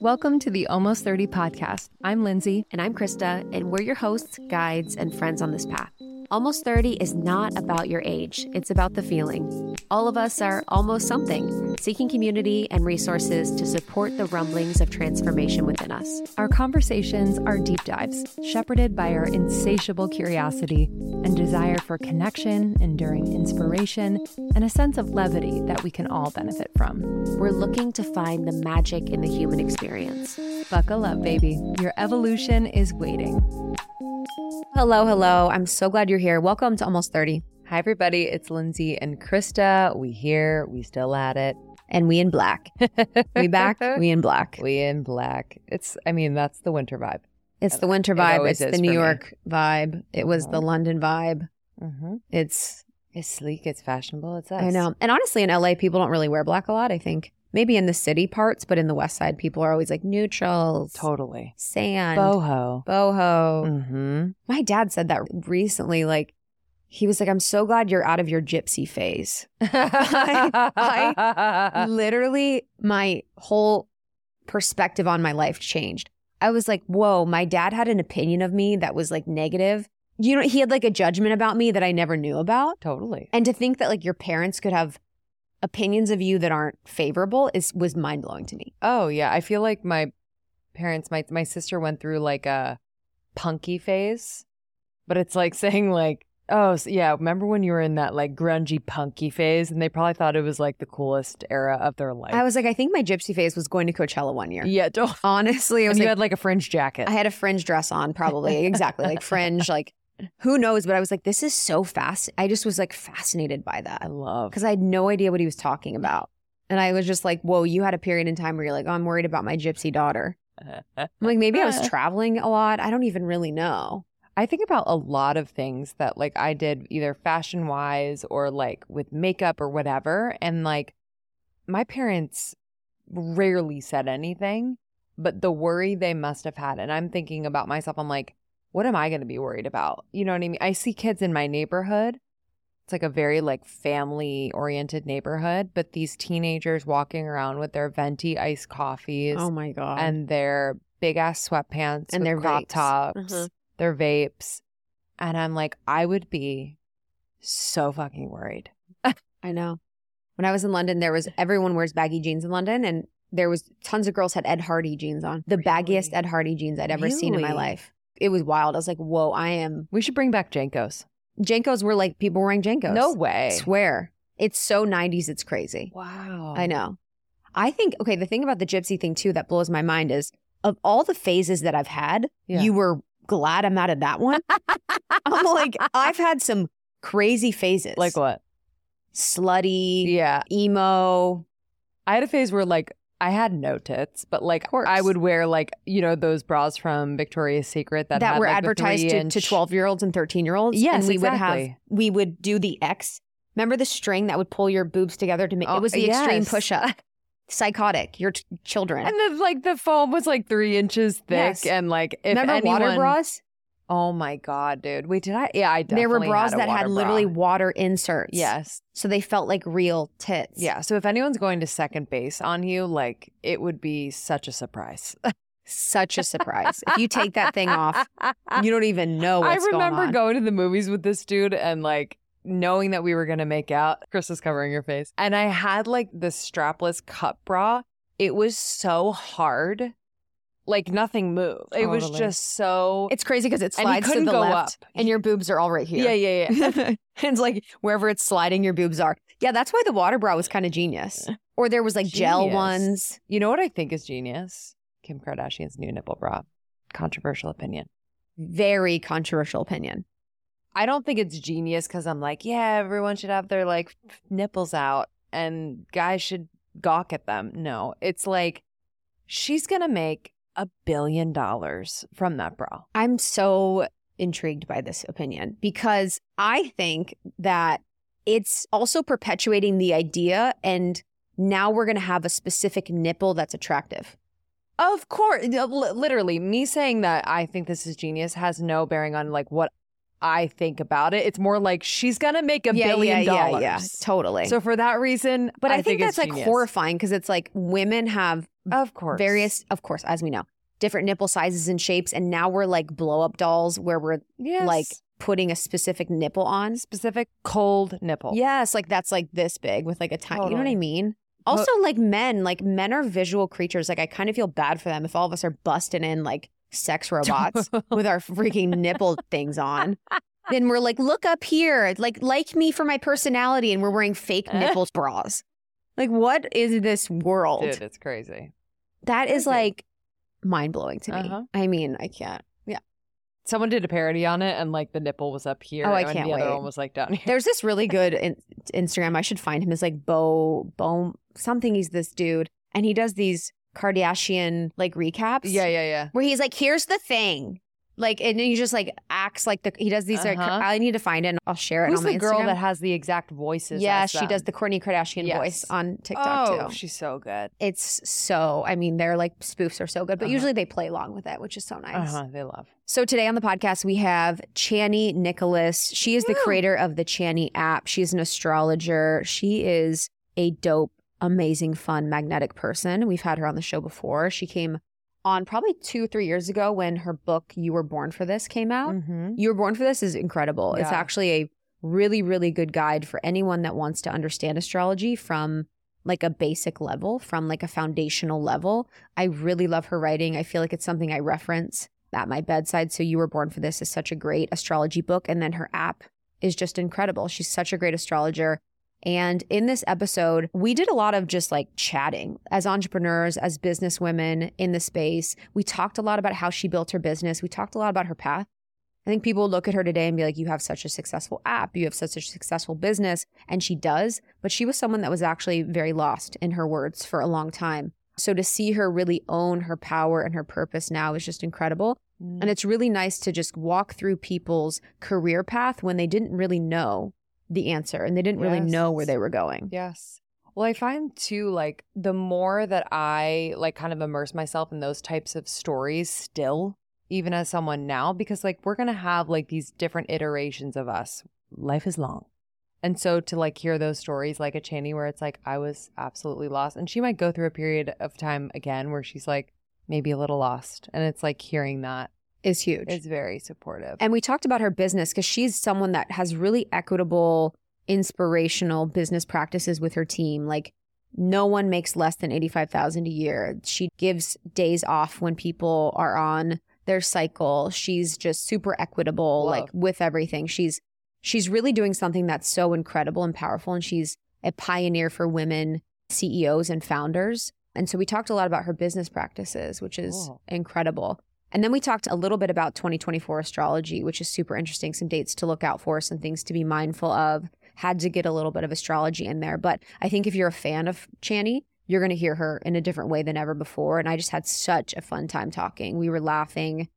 Welcome to the Almost 30 podcast. I'm Lindsay. And I'm Krista, and we're your hosts, guides, and friends on this path. Almost 30 is not about your age, it's about the feeling. All of us are almost something, seeking community and resources to support the rumblings of transformation within us. Our conversations are deep dives, shepherded by our insatiable curiosity and desire for connection, enduring inspiration, and a sense of levity that we can all benefit from. We're looking to find the magic in the human experience. Buckle up, baby. Your evolution is waiting. Hello, hello. I'm so glad you're here. Welcome to Almost 30. Hi, everybody. It's Lindsay and Krista. We here. We still at it. And we in black. we back. We in black. We in black. It's. I mean, that's the winter vibe. It's the winter vibe. always it's the New for me. York vibe. It was the Mhm. London vibe. Mm-hmm. It's, It's sleek. It's fashionable. It's us. I know. And honestly, in LA, people don't really wear black a lot, I think. Maybe in the city parts, but in the West Side, people are always like neutrals, Totally. sand, Boho. boho. Mm-hmm. My dad said that recently. Like, he was like, I'm so glad you're out of your gypsy phase. I- Literally, my whole perspective on my life changed. I was like, whoa, my dad had an opinion of me that was like negative. You know, he had like a judgment about me that I never knew about. totally. And to think that like your parents could have opinions of you that aren't favorable is was mind blowing to me. Oh yeah. I feel like my parents. My my sister went through like a punky phase, but it's like saying like. Oh so yeah! Remember when you were in that like grungy punky phase, and they probably thought it was like the coolest era of their life. I was like, I think my gypsy phase was going to Coachella one year. yeah, don't. Honestly, I And was you like, had like a fringe jacket. I had a fringe dress on, probably exactly like fringe, like who knows? But I was like, this is so fast. I just was like fascinated by that. I love. because I had no idea what he was talking about, and I was just like, whoa, you had a period in time where you're like, oh, I'm worried about my gypsy daughter. I'm like, maybe I was traveling a lot. I don't even really know. I think about a lot of things that like I did either fashion wise or like with makeup or whatever. And like my parents rarely said anything, but the worry they must have had. And I'm thinking about myself, I'm like, what am I going to be worried about? You know what I mean? I see kids in my neighborhood. It's like a very like family oriented neighborhood, but these teenagers walking around with their venti iced coffees Oh my god! and their big ass sweatpants And their crop vapes. tops, Mhm. Their vapes, and I'm like, I would be so fucking worried. I know. When I was in London, there was everyone wears baggy jeans in London, and there was tons of girls had Ed Hardy jeans on, the baggiest Ed Hardy jeans I'd ever seen in my life. It was wild. I was like, whoa, I am. We should bring back JNCOs. JNCOs were like people wearing JNCOs. No way. I swear. It's so 90s, it's crazy. Wow. I know. I think, okay, the thing about the gypsy thing too that blows my mind is of all the phases that I've had, Yeah. you were glad I'm out of that one. I'm like, I've had some crazy phases. Like what? Slutty, Yeah. emo. I had a phase where like I had no tits, but like I would wear like, you know, those bras from Victoria's Secret that, that, had, were like, advertised to, to 12 year olds and 13 year olds. Yes, and we would have, exactly. we would do the X. Remember the string that would pull your boobs together to make Oh, it was the extreme push up. Psychotic, your t- children. And the like the foam was like three inches thick Yes. and like if Remember anyone, water bras? Oh my god, dude. Wait, did I? Yeah, I definitely There were bras had that had water literally bra. water inserts. Yes. So they felt like real tits. Yeah. So if anyone's going to second base on you, like it would be such a surprise. Such a surprise. if you take that thing off, you don't even know I remember going on. going to the movies with this dude and like knowing that we were gonna make out. Chris is covering your face. And I had like the strapless cup bra. It was so hard. Like nothing moved. It was Totally. just so it's crazy because it And he slides to couldn't the go left, up. and your boobs are all right here. Yeah, yeah, yeah. And it's like wherever it's sliding, your boobs are. Yeah, that's why the water bra was kind of genius. Or there was like gel Genius. ones. You know what I think is genius? Kim Kardashian's new nipple bra. Controversial opinion. Very controversial opinion. I don't think it's genius because I'm like, yeah, everyone should have their like nipples out and guys should gawk at them. No, it's like she's going to make a billion dollars from that bra. I'm so intrigued by this opinion because I think that it's also perpetuating the idea and now we're going to have a specific nipple that's attractive. Of course, literally, me saying that I think this is genius has no bearing on like what I think about it. It's more like she's gonna make a billion dollars. yeah, yeah, totally. So for that reason, but I, think, it's that's like genius. horrifying because it's like women have Of course. various, of course, as we know, different nipple sizes and shapes. And now we're like blow up dolls where we're yes. like putting a specific nipple on. specific cold nipple. Yes, like that's like this big with like a tiny, you know what I Totally. mean? But- Also, like men, like men are visual creatures. Like I kind of feel bad for them if all of us are busting in like sex robots with our freaking nipple things on. Then we're like, look up here, like like me for my personality, and we're wearing fake nipple bras. Like, what is this world? Dude, it's crazy. that is crazy. like mind blowing to me. Uh-huh. I mean, I can't. Yeah. Someone did a parody on it, and like the nipple was up here. Oh, I can't the other one was like down here. There's this really good in- Instagram. I should find him. It's like Bo Bo something. He's this dude, and he does these Kardashian like recaps. Yeah, yeah, yeah. where he's like, "Here's the thing," like, and he just like acts like the he does these. Like, Uh-huh. I need to find it. and I'll share it Who's on my the girl Instagram. that has the exact voices? yeah, as she them? does the Kourtney Kardashian Yes. voice on TikTok Oh, too. she's so good. It's so. I mean, their like spoofs are so good, but Uh-huh. usually they play along with it, which is so nice. huh. They love. So today on the podcast we have Chani Nicholas. She is the creator of the Chani app. She's an astrologer. She is a dope, amazing, fun, magnetic person. We've had her on the show before. She came on probably two, three years ago when her book "You Were Born for This" came out. Mm-hmm. You Were Born for This is incredible. It's actually a really, really good guide for anyone that wants to understand astrology from like a basic level, from like a foundational level. I really love her writing. I feel like it's something I reference at my bedside. So You Were Born for This is such a great astrology book. And then her app is just incredible. She's such a great astrologer. And in this episode, we did a lot of just like chatting as entrepreneurs, as business women in the space. We talked a lot about how she built her business. We talked a lot about her path. I think people look at her today and be like, you have such a successful app, you have such a successful business. And she does. But she was someone that was actually very lost in her words for a long time. So to see her really own her power and her purpose now is just incredible. Mm. And it's really nice to just walk through people's career path when they didn't really know the answer and they didn't really know where they were going. Yes. Well, I find too, like, the more that I, like, kind of immerse myself in those types of stories still, even as someone now, because, like, we're going to have, like, these different iterations of us. Life is long. And so to, like, hear those stories, like a Chani, where it's like, I was absolutely lost. And she might go through a period of time again where she's, like, maybe a little lost. And it's like hearing that Is huge. is very supportive. And we talked about her business because she's someone that has really equitable, inspirational business practices with her team. Like no one makes less than 85,000 a year. She gives days off when people are on their cycle. She's just super equitable Love. like with everything. She's she's really doing something that's so incredible and powerful and she's a pioneer for women CEOs and founders. And so we talked a lot about her business practices, which is Cool. incredible. And then we talked a little bit about 2024 astrology, which is super interesting. Some dates to look out for, some things to be mindful of. Had to get a little bit of astrology in there. But I think if you're a fan of Chani, you're going to hear her in a different way than ever before. And I just had such a fun time talking. We were laughing.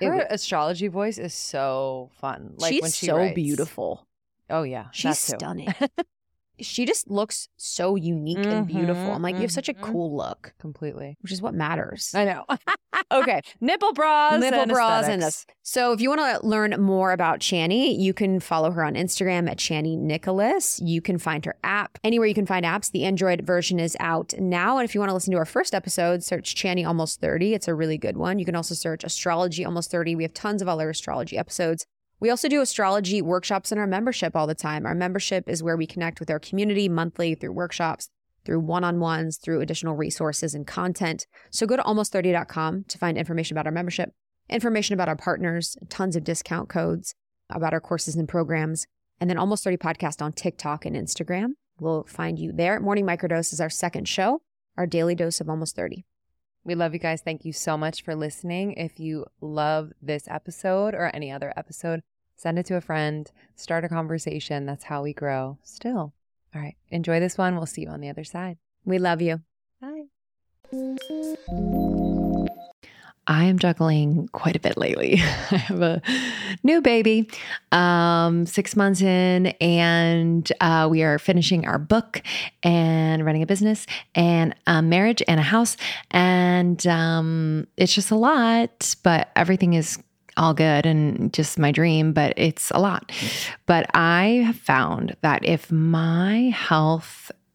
Her wa- astrology voice is so fun. Like she's when she so writes. beautiful. Oh yeah, She's stunning. she just looks so unique and beautiful. Mhm, I'm like, you have such a mhm. cool look, Completely. which is what matters. I know. okay, nipple bras, Nipple and bras and this. So if you want to learn more about Chani, you can follow her on Instagram at Chani Nicholas. You can find her app anywhere you can find apps. The Android version is out now. And if you want to listen to our first episode, search Chani Almost 30. It's a really good one. You can also search Astrology Almost 30. We have tons of other astrology episodes. We also do astrology workshops in our membership all the time. Our membership is where we connect with our community monthly through workshops, through one on ones, through additional resources and content. So go to almost30.com to find information about our membership, information about our partners, tons of discount codes, about our courses and programs, and then Almost 30 Podcast on TikTok and Instagram. We'll find you there. Morning Microdose is our second show, our daily dose of Almost 30. We love you guys. Thank you so much for listening. If you love this episode or any other episode, send it to a friend, start a conversation. That's how we grow still. All right. Enjoy this one. We'll see you on the other side. We love you. Bye. I am juggling quite a bit lately. I have a new baby, um, six months in, and uh, we are finishing our book and running a business and a marriage and a house. And um, it's just a lot, but everything is all good and just my dream, but it's a lot. But I have found that if my health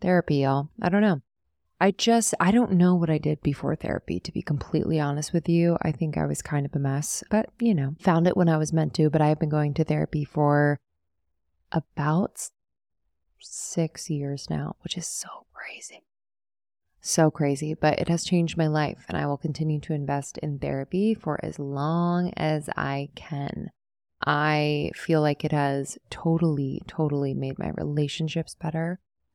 Therapy, y'all. I don't know. I just, I don't know what I did before therapy, to be completely honest with you. I think I was kind of a mess, but you know, found it when I was meant to. But I have been going to therapy for about six years now, which is so crazy. So crazy, but it has changed my life, and I will continue to invest in therapy for as long as I can. I feel like it has totally, totally made my relationships better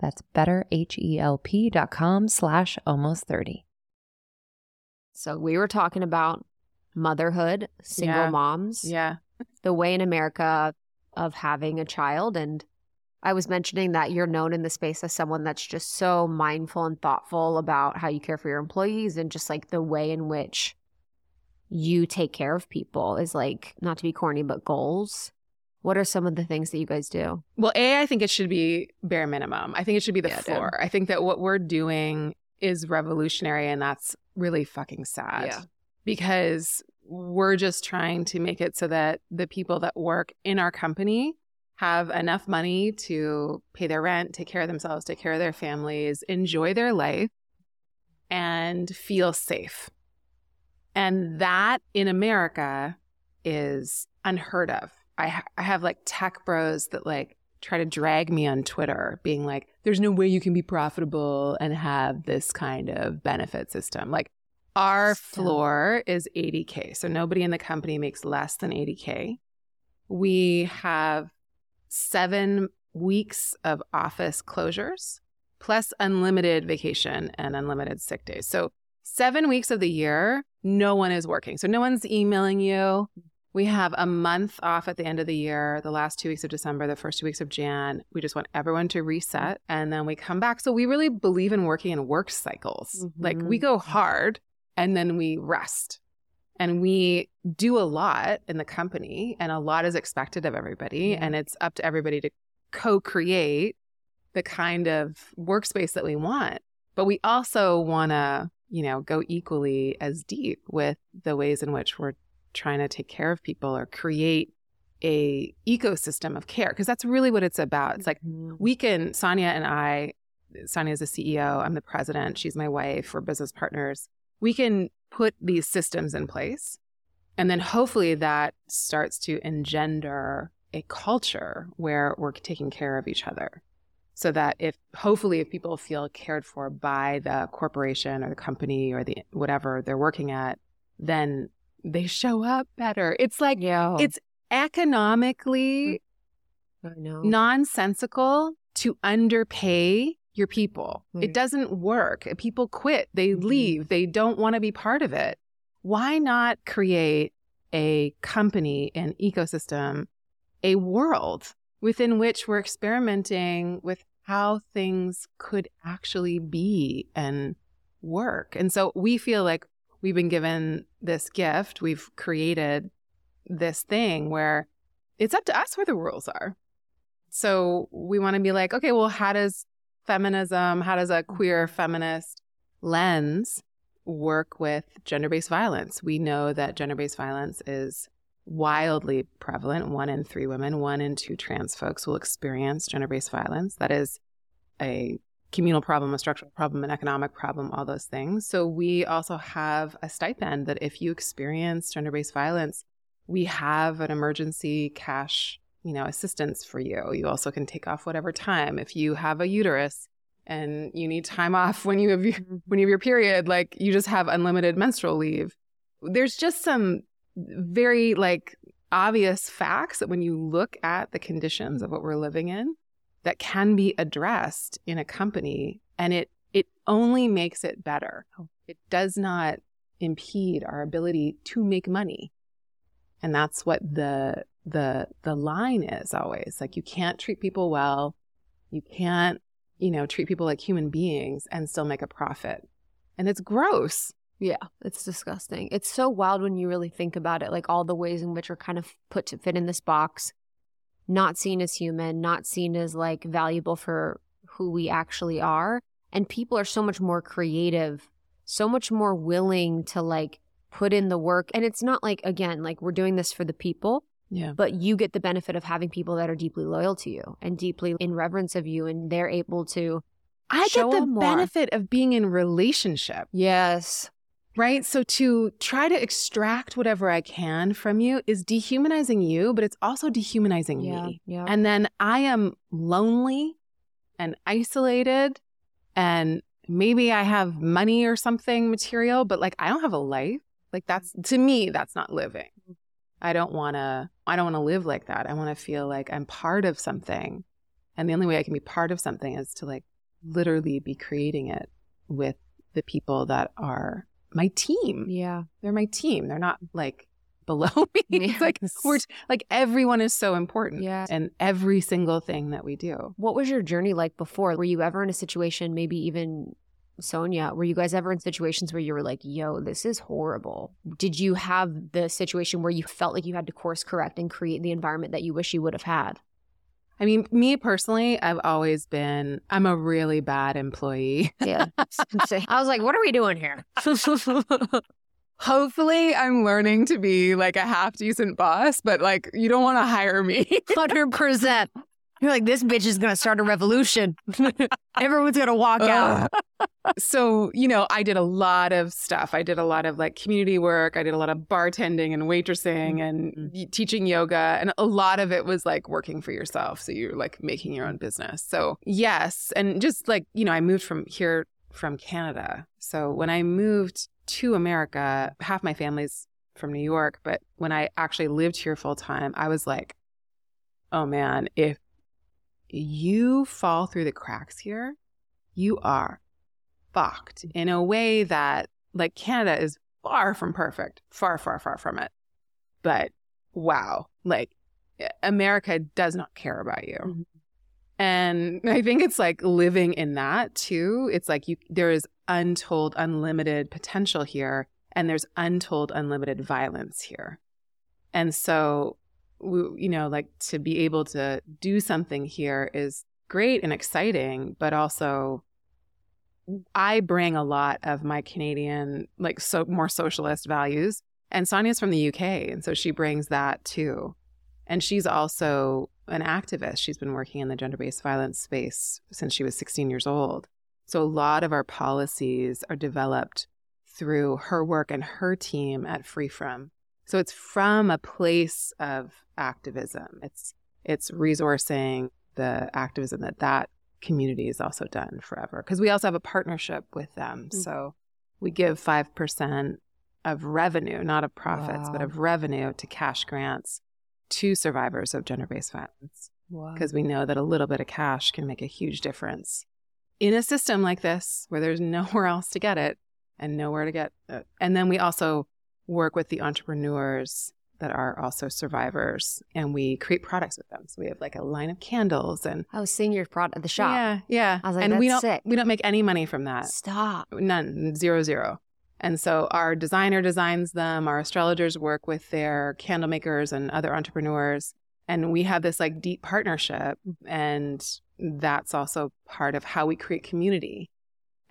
That's betterhelp.com slash almost 30. So we were talking about motherhood, single Yeah. moms, Yeah. the way in America of having a child. And I was mentioning that you're known in the space as someone that's just so mindful and thoughtful about how you care for your employees and just like the way in which you take care of people is like, not to be corny, but goals. What are some of the things that you guys do? Well, A, I think it should be bare minimum. I think it should be the Yeah, floor. I think that what we're doing is revolutionary and that's really fucking sad. Yeah. Because we're just trying to make it so that the people that work in our company have enough money to pay their rent, take care of themselves, take care of their families, enjoy their life, and feel safe. And that in America is unheard of. I, ha- I have like tech bros that like try to drag me on Twitter, being like, there's no way you can be profitable and have this kind of benefit system. Like, our floor is 80K. So nobody in the company makes less than 80K. We have seven weeks of office closures plus unlimited vacation and unlimited sick days. So seven weeks of the year, no one is working. So no one's emailing you. We have a month off at the end of the year, the last two weeks of December, the first two weeks of Jan. We just want everyone to reset and then we come back. So we really believe in working in work cycles. Mm-hmm. Like we go hard and then we rest. And we do a lot in the company, and a lot is expected of everybody. Yeah. And it's up to everybody to co create the kind of workspace that we want. But we also want to, you know, go equally as deep with the ways in which we're trying to take care of people or create a ecosystem of care because that's really what it's about. It's like mm-hmm. we can Sonya and I Sonya is the CEO, I'm the president, she's my wife, we're business partners. We can put these systems in place and then hopefully that starts to engender a culture where we're taking care of each other. So that if hopefully if people feel cared for by the corporation or the company or the whatever they're working at, then they show up better. It's like yeah. it's economically nonsensical to underpay your people. Right. It doesn't work. People quit, they mm-hmm. leave, they don't want to be part of it. Why not create a company, an ecosystem, a world within which we're experimenting with how things could actually be and work? And so we feel like we've been given this gift, we've created this thing where it's up to us where the rules are. So we want to be like, okay, well, how does feminism, how does a queer feminist lens work with gender based violence? We know that gender based violence is wildly prevalent. One in three women, one in two trans folks will experience gender based violence. That is a communal problem, a structural problem, an economic problem, all those things. So we also have a stipend that if you experience gender-based violence, we have an emergency cash, you know, assistance for you. You also can take off whatever time if you have a uterus and you need time off when you have your, mm-hmm. when you have your period, like you just have unlimited menstrual leave. There's just some very like obvious facts that when you look at the conditions of what we're living in, that can be addressed in a company and it it only makes it better. Oh. It does not impede our ability to make money. And that's what the the the line is always. Like you can't treat people well. You can't, you know, treat people like human beings and still make a profit. And it's gross. Yeah, it's disgusting. It's so wild when you really think about it, like all the ways in which we're kind of put to fit in this box not seen as human, not seen as like valuable for who we actually are. And people are so much more creative, so much more willing to like put in the work. And it's not like, again, like we're doing this for the people. Yeah. But you get the benefit of having people that are deeply loyal to you and deeply in reverence of you, and they're able to. I get the benefit of being in relationship. Yes right? So to try to extract whatever I can from you is dehumanizing you, but it's also dehumanizing yeah, me. Yeah. And then I am lonely and isolated and maybe I have money or something material, but like I don't have a life. Like that's to me that's not living. I don't want to I don't want to live like that. I want to feel like I'm part of something. And the only way I can be part of something is to like literally be creating it with the people that are my team. Yeah. They're my team. They're not like below me. It's like we're like everyone is so important. Yeah. And every single thing that we do. What was your journey like before? Were you ever in a situation, maybe even Sonya, were you guys ever in situations where you were like, yo, this is horrible? Did you have the situation where you felt like you had to course correct and create the environment that you wish you would have had? I mean, me personally, I've always been, I'm a really bad employee. yeah. I was like, what are we doing here? Hopefully, I'm learning to be like a half decent boss, but like, you don't want to hire me. 100%. You're like, this bitch is going to start a revolution. Everyone's going to walk out. so, you know, I did a lot of stuff. I did a lot of like community work. I did a lot of bartending and waitressing and mm-hmm. teaching yoga. And a lot of it was like working for yourself. So you're like making your own business. So, yes. And just like, you know, I moved from here from Canada. So when I moved to America, half my family's from New York. But when I actually lived here full time, I was like, oh man, if you fall through the cracks here, you are fucked in a way that like Canada is far from perfect, far, far, far from it. But wow, like America does not care about you. Mhm. And I think it's like living in that too. It's like you there is untold unlimited potential here and there's untold unlimited violence here. And so you know, like to be able to do something here is great and exciting, but also I bring a lot of my Canadian, like so more socialist values. And Sonya's from the UK, and so she brings that too. And she's also an activist. She's been working in the gender based violence space since she was 16 years old. So a lot of our policies are developed through her work and her team at FreeFrom. So it's from a place of activism. It's it's resourcing the activism that that community has also done forever because we also have a partnership with them. Mm. So we give 5% of revenue, not of profits, but of revenue to cash grants to survivors of gender based violence because we know that a little bit of cash can make a huge difference in a system like this where there's nowhere else to get it and nowhere to get it. And then we also work with the entrepreneurs that are also survivors and we create products with them. So we have like a line of candles and I was seeing your product at the shop. yeah, yeah. I was like, and we don't sick." we don't make any money from that. Stop. None, zero, zero. And so our designer designs them, our astrologers work with their candle makers and other entrepreneurs. And we have this like deep partnership. And that's also part of how we create community.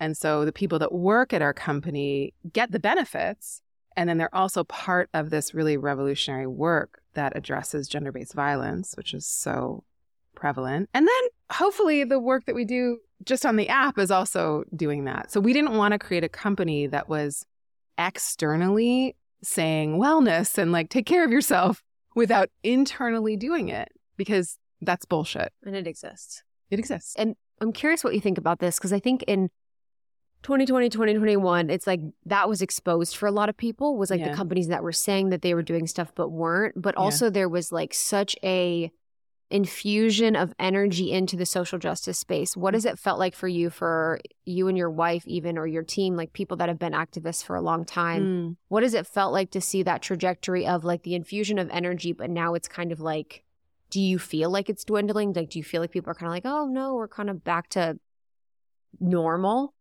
And so the people that work at our company get the benefits. And then they're also part of this really revolutionary work that addresses gender based violence, which is so prevalent. And then hopefully the work that we do just on the app is also doing that. So we didn't want to create a company that was externally saying wellness and like take care of yourself without internally doing it because that's bullshit. And it exists. It exists. And I'm curious what you think about this because I think in 2020, 2021, it's like that was exposed for a lot of people was like Yeah. the companies that were saying that they were doing stuff but weren't. But Yeah. also there was like such a infusion of energy into the social justice space. What has it felt like for you, for you and your wife, even or your team, like people that have been activists for a long time? Mm. What has it felt like to see that trajectory of like the infusion of energy, but now it's kind of like, do you feel like it's dwindling? Like, do you feel like people are kind of like, oh no, we're kind of back to normal?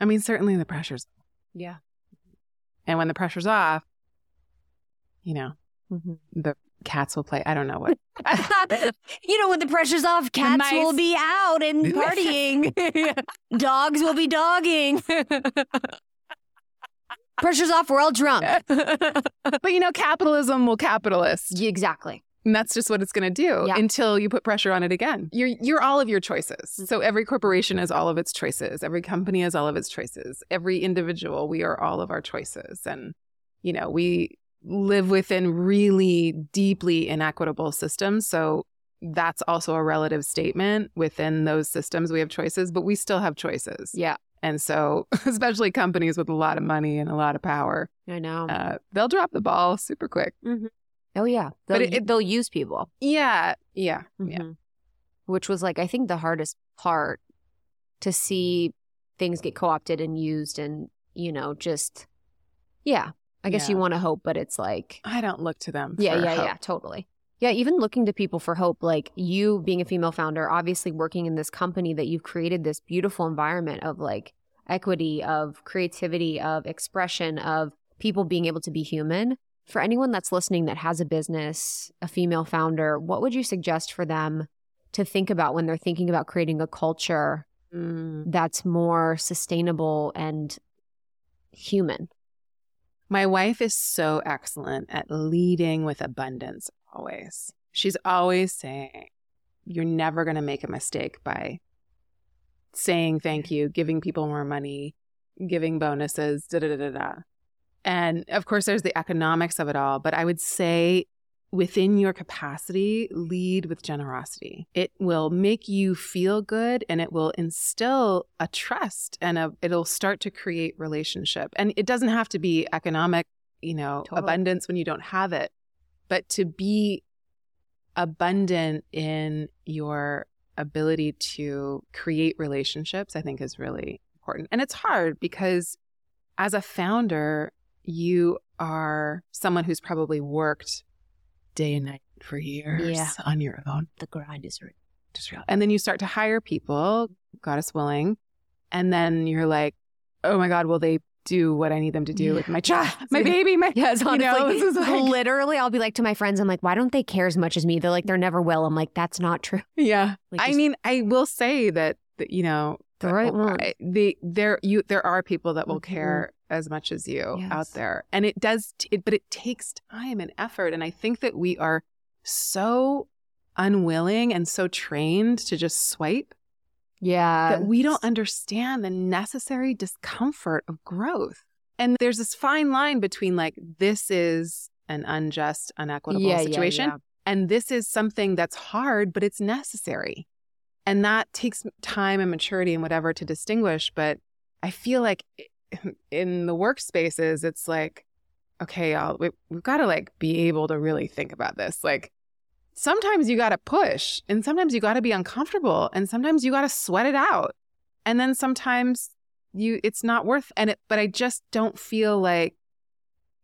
I mean, certainly the pressure's, Yeah. and when the pressure's off, you know, Mm-hmm. the cats will play. I don't know what. you know, when the pressure's off, cats mice. will be out and partying. Dogs will be dogging. pressure's off, we're all drunk. but you know, capitalism will capitalist. exactly. And that's just what it's going to do Yeah. until you put pressure on it again. You're you're all of your choices. So every corporation has all of its choices. Every company has all of its choices. Every individual, we are all of our choices. And you know, we live within really deeply inequitable systems. So that's also a relative statement. Within those systems, we have choices, but we still have choices. Yeah, And so, especially companies with a lot of money and a lot of power, I know. uh, they'll drop the ball super quick. Oh, yeah. They'll, but it- it- they'll use people. Yeah, yeah, yeah. Mhm. Which was like, I think the hardest part to see things get co opted and used and, you know, just, yeah. I guess Yeah. you want to hope, but it's like, I don't look to them. yeah, yeah, hope. yeah, totally. Yeah, even looking to people for hope, like you being a female founder, obviously working in this company that you've created this beautiful environment of like equity, of creativity, of expression, of people being able to be human. For anyone that's listening that has a business, a female founder, what would you suggest for them to think about when they're thinking about creating a culture Mm. that's more sustainable and human? My wife is so excellent at leading with abundance always. She's always saying, You're never going to make a mistake by saying thank you, giving people more money, giving bonuses, da da da da da. And of course, there's the economics of it all. But I would say within your capacity, lead with generosity. It will make you feel good and it will instill a trust and a, it'll start to create relationship. And it doesn't have to be economic, you know, Totally. abundance when you don't have it, but to be abundant in your ability to create relationships, I think is really important. And it's hard because as a founder, you are someone who's probably worked day and night for years Yeah. on your own. The grind is real. Just real. And then you start to hire people, God is willing, and then you're like, oh my God, will they do what I need them to do with my child, my baby, my Yeah, it's you know, like- literally. I'll be like to my friends, I'm like, why don't they care as much as me? They're like, they're never will. I'm like, that's not true. Yeah. Like, I just mean, I will say that, that you know, the right one. I- the there you there are people that will Mhm. care as much as you out there, and it does, t- it, but it takes time and effort, and I think that we are so unwilling and so trained to just swipe Yeah. that we don't understand the necessary discomfort of growth. And there's this fine line between like this is an unjust, unequitable Yeah, yeah, situation yeah. and this is something that's hard, but it's necessary. And that takes time and maturity and whatever to distinguish. But I feel like in the workspaces, it's like, okay, I'll, we, we've got to like be able to really think about this. Like sometimes you got to push and sometimes you got to be uncomfortable and sometimes you got to sweat it out. And then sometimes you, it's not worth, and it, but I just don't feel like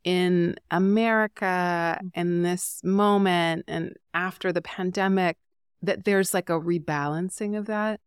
in America mm. in this moment and after the pandemic that there's like a rebalancing of that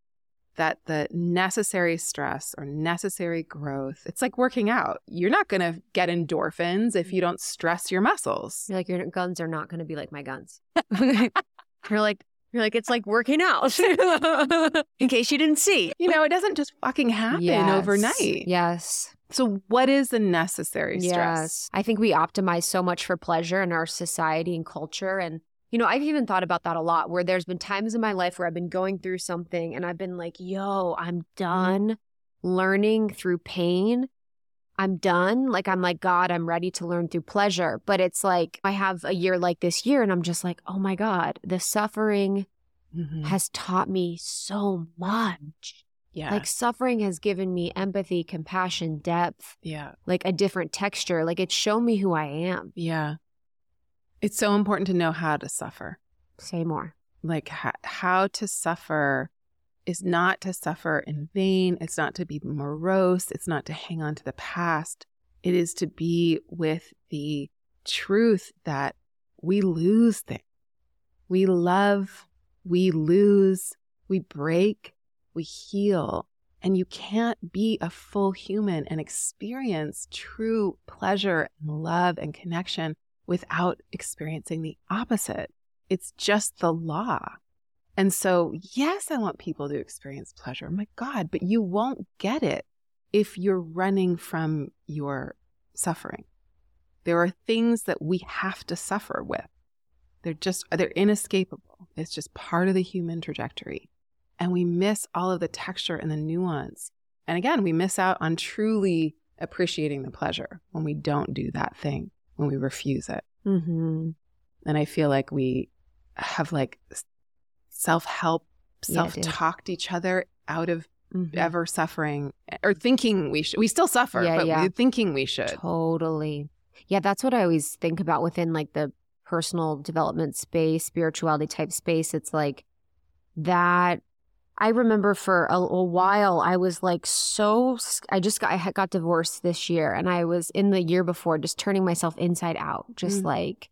that the necessary stress or necessary growth it's like working out you're not going to get endorphins if you mm-hmm. don't stress your muscles You're like, your guns are not going to be like my guns. you're like, you're like, it's like working out. In case you didn't see. you know it doesn't just fucking happen Yes. overnight Yes. so what is the necessary stress Yes. I think we optimize so much for pleasure in our society and culture. And, you know, I've even thought about that a lot where there's been times in my life where I've been going through something and I've been like, yo, I'm done learning through pain. I'm done. Like, I'm like, God, I'm ready to learn through pleasure. But it's like, I have a year like this year and I'm just like, oh my God, the suffering Mhm. has taught me so much. yeah Like, suffering has given me empathy, compassion, depth yeah like a different texture. Like it's shown me who I am. yeah it's so important to know how to suffer. Say more. like ha- how to suffer is not to suffer in vain. It's not to be morose. It's not to hang on to the past. It is to be with the truth that we lose things. We love we lose we break we heal. And you can't be a full human and experience true pleasure and love and connection without experiencing the opposite it's just the law. And so, yes, I want people to experience pleasure. My God, but you won't get it if you're running from your suffering. There are things that we have to suffer with. They're just, they're inescapable. It's just part of the human trajectory. And we miss all of the texture and the nuance. And again, we miss out on truly appreciating the pleasure when we don't do that thing, when we refuse it. Mm-hmm. And I feel like we have like self help, self talked each other out of Mm-hmm. ever suffering or thinking we should. We still suffer, Yeah, but yeah. we're thinking we should. Totally. Yeah, that's what I always think about within like the personal development space, spirituality type space. It's like that. I remember for a, a while, I was like so. I just got I had got divorced this year, and I was in the year before just turning myself inside out, just Mm. like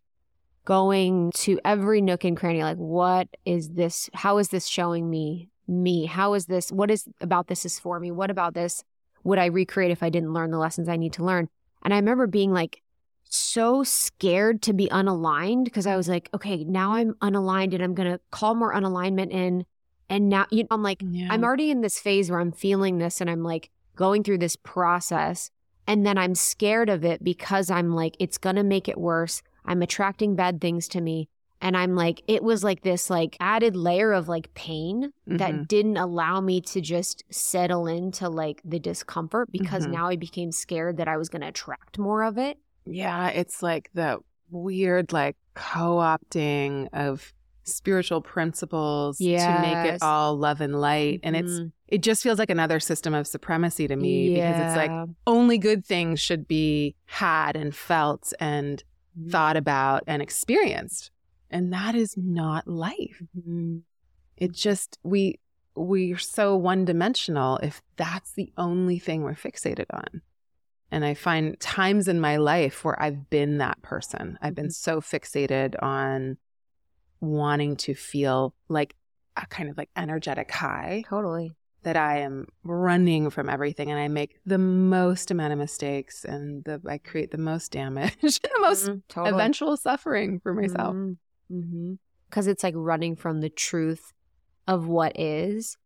going to every nook and cranny. Like, what is this? How is this showing me me? How is this? What is about this is for me? What about this would I recreate if I didn't learn the lessons I need to learn? And I remember being like so scared to be unaligned because I was like, okay, now I'm unaligned and I'm going to call more unalignment in. And now, you know, I'm like, Yeah. I'm already in this phase where I'm feeling this and I'm like going through this process. And then I'm scared of it because I'm like, it's going to make it worse. I'm attracting bad things to me. And I'm like, it was like this like added layer of like pain Mhm. that didn't allow me to just settle into like the discomfort because Mhm. now I became scared that I was going to attract more of it. Yeah, it's like the weird, like co opting of spiritual principles to make it all love and light. And it's, Mhm. it just feels like another system of supremacy to me because it's like only good things should be had and felt and thought about and experienced. And that is not life. Mhm. It just we we're so one dimensional if that's the only thing we're fixated on. And I find times in my life where I've been that person. I've been so fixated on wanting to feel like a kind of like energetic high Totally. that I am running from everything and I make the most amount of mistakes and the I create the most damage, the most Mhm, totally. eventual suffering for myself. Mm-hmm. Because it's like running from the truth of what is.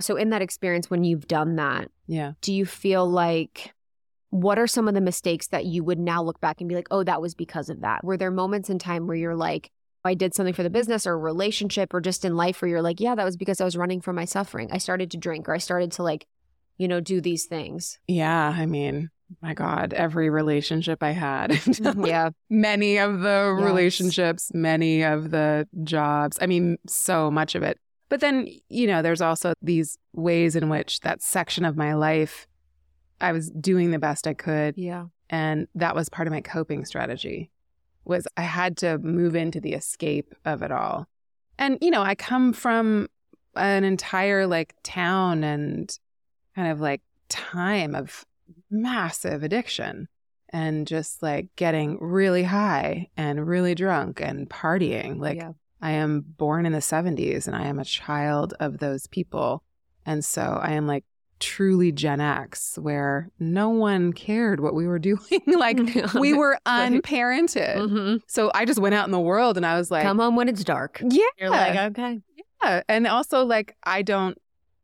So, in that experience, when you've done that, Yeah. do you feel like what are some of the mistakes that you would now look back and be like, oh, that was because of that? Were there moments in time where you're like, I did something for the business or relationship or just in life where you're like, yeah, that was because I was running from my suffering. I started to drink or I started to like, you know, do these things. Yeah. I mean, my God, every relationship I had. Mm-hmm, yeah. many of the Yes. relationships, many of the jobs. I mean, so much of it. But then, you know, there's also these ways in which that section of my life, I was doing the best I could. Yeah. And that was part of my coping strategy was I had to move into the escape of it all. And, you know, I come from an entire like town and kind of like time of massive addiction and just like getting really high and really drunk and partying. Like yeah. I am born in the 70s and I am a child of those people. And so I am like truly Gen X where no one cared what we were doing. like we were unparented. Mhm. So I just went out in the world and I was like, Come home when it's dark. yeah. You're like, okay. yeah. And also like I don't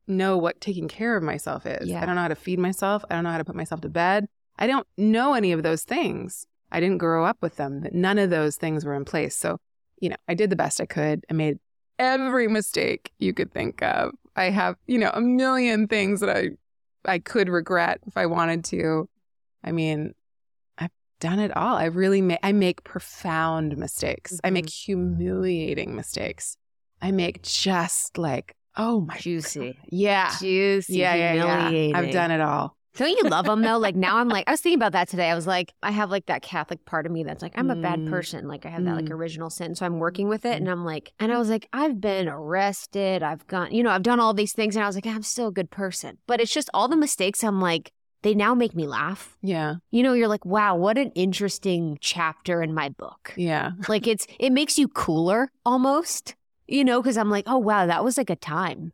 know what taking care of myself is. Yeah. I don't know how to feed myself. I don't know how to put myself to bed. I don't know any of those things. I didn't grow up with them. None of those things were in place. So, you know, I did the best I could. I made every mistake you could think of. I have, you know, a million things that I I could regret if I wanted to. I mean, I've done it all. I really make I make profound mistakes. I make mm-hmm. humiliating mistakes. I make just like, oh my Juicy. God. Yeah. Juicy. Yeah, yeah, yeah. I've done it all. Don't you love them though? Like now I'm like, I was thinking about that today. I was like, I have like that Catholic part of me that's like, I'm a bad Mm. person. Like I have that like Mm. original sin. So I'm working with it. And I'm like, and I was like, I've been arrested. I've gone, you know, I've done all these things. And I was like, I'm still a good person. But it's just all the mistakes. I'm like, they now make me laugh. Yeah. You know, you're like, wow, what an interesting chapter in my book. Yeah. Like it's, it makes you cooler almost, you know, because I'm like, oh, wow, that was like a time,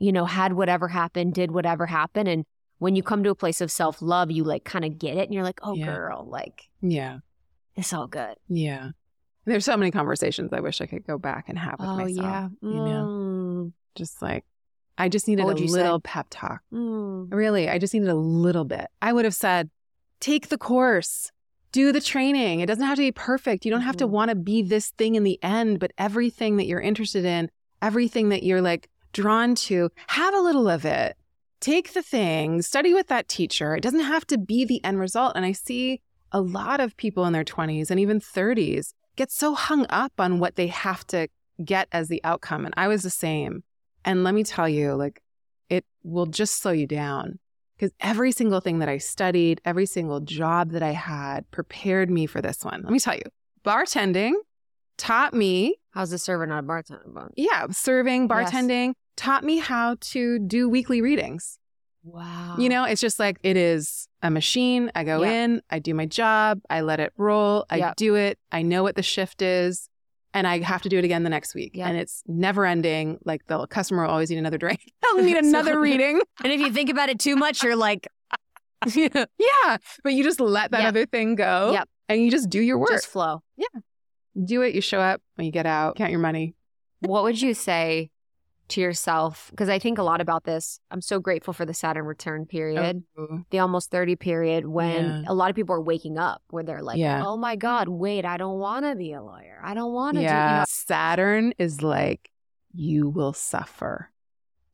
you know, had whatever happened, did whatever happened. And when you come to a place of self love, you like kind of get it and you're like, oh, Yeah. girl, like Yeah. it's all good. Yeah. There's so many conversations I wish I could go back and have with oh, myself. yeah. You know, Mm, just like I just needed a you say? little pep talk. mm. Really, I just needed a little bit. I would have said, take the course, do the training. It doesn't have to be perfect. You don't have to Mhm. want to be this thing in the end, but everything that you're interested in, everything that you're like drawn to, have a little of it. Take the thing, study with that teacher. It doesn't have to be the end result. And I see a lot of people in their 20s and even 30s get so hung up on what they have to get as the outcome. And I was the same. And let me tell you, like, it will just slow you down because every single thing that I studied, every single job that I had prepared me for this one. Let me tell you, bartending taught me, How's the server not a bartender? Yeah, serving, Yes. Taught me how to do weekly readings. Wow. You know, it's just like it is a machine. I go Yeah. in, I do my job, I let it roll, I Yeah. do it, I know what the shift is. And I have to do it again the next week. Yeah. And it's never ending. Like the customer will always need another drink. They'll need another reading. and if you think about it too much, you're like, yeah. yeah. But you just let that Yep. other thing go. Yep. And you just do your work. just flow. Yeah. Do it. You show up when you get out, count your money. what would you say to yourself? Because I think a lot about this. I'm so grateful for the Saturn return period, Oh, the almost 30 period, when Yeah. a lot of people are waking up, where they're like, Yeah. oh my God, wait, I don't want to be a lawyer. I don't want to yeah. do, you know, Saturn is like, you will suffer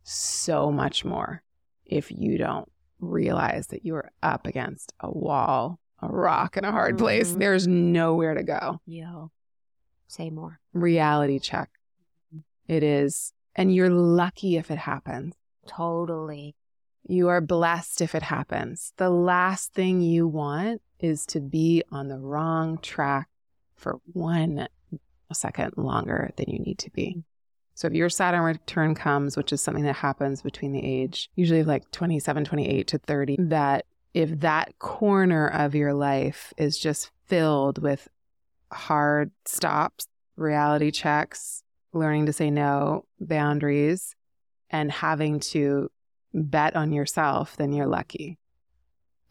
so much more if you don't realize that you are up against a wall, a rock, and a hard place. Mhm. There's nowhere to go. yo, say more. Reality check. It is. And you're lucky if it happens. Totally. You are blessed if it happens. The last thing you want is to be on the wrong track for one second longer than you need to be. Mm-hmm. So if your Saturn return comes, which is something that happens between the age, usually like 27, 28 to 30, that if that corner of your life is just filled with hard stops, reality checks, learning to say no, boundaries, and having to bet on yourself, then you're lucky.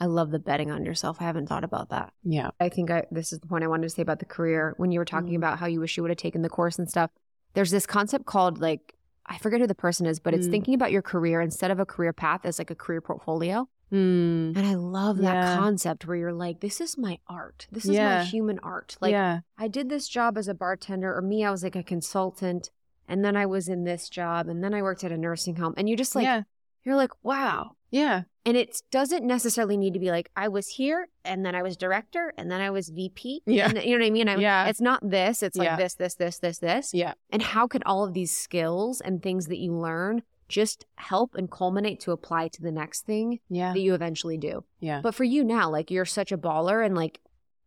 I love the betting on yourself. I haven't thought about that. Yeah. I think I, this is the point I wanted to say about the career. When you were talking Mhm. about how you wish you would have taken the course and stuff, there's this concept called like, I forget who the person is, but it's Mm. thinking about your career instead of a career path as like a career portfolio. Mm. And I love that Yeah. concept where you're like, this is my art. This is Yeah. my human art. Like, yeah. I did this job as a bartender, or me, I was like a consultant. And then I was in this job, and then I worked at a nursing home. And you just like, you're like, wow. Yeah. And it doesn't necessarily need to be like, I was here, and then I was director, and then I was VP. Yeah. Then- you know what I mean? I, Yeah. It's not this, it's like this, this, this, this, this. Yeah. And how could all of these skills and things that you learn just help and culminate to apply to the next thing Yeah. that you eventually do? Yeah. But for you now, like you're such a baller and like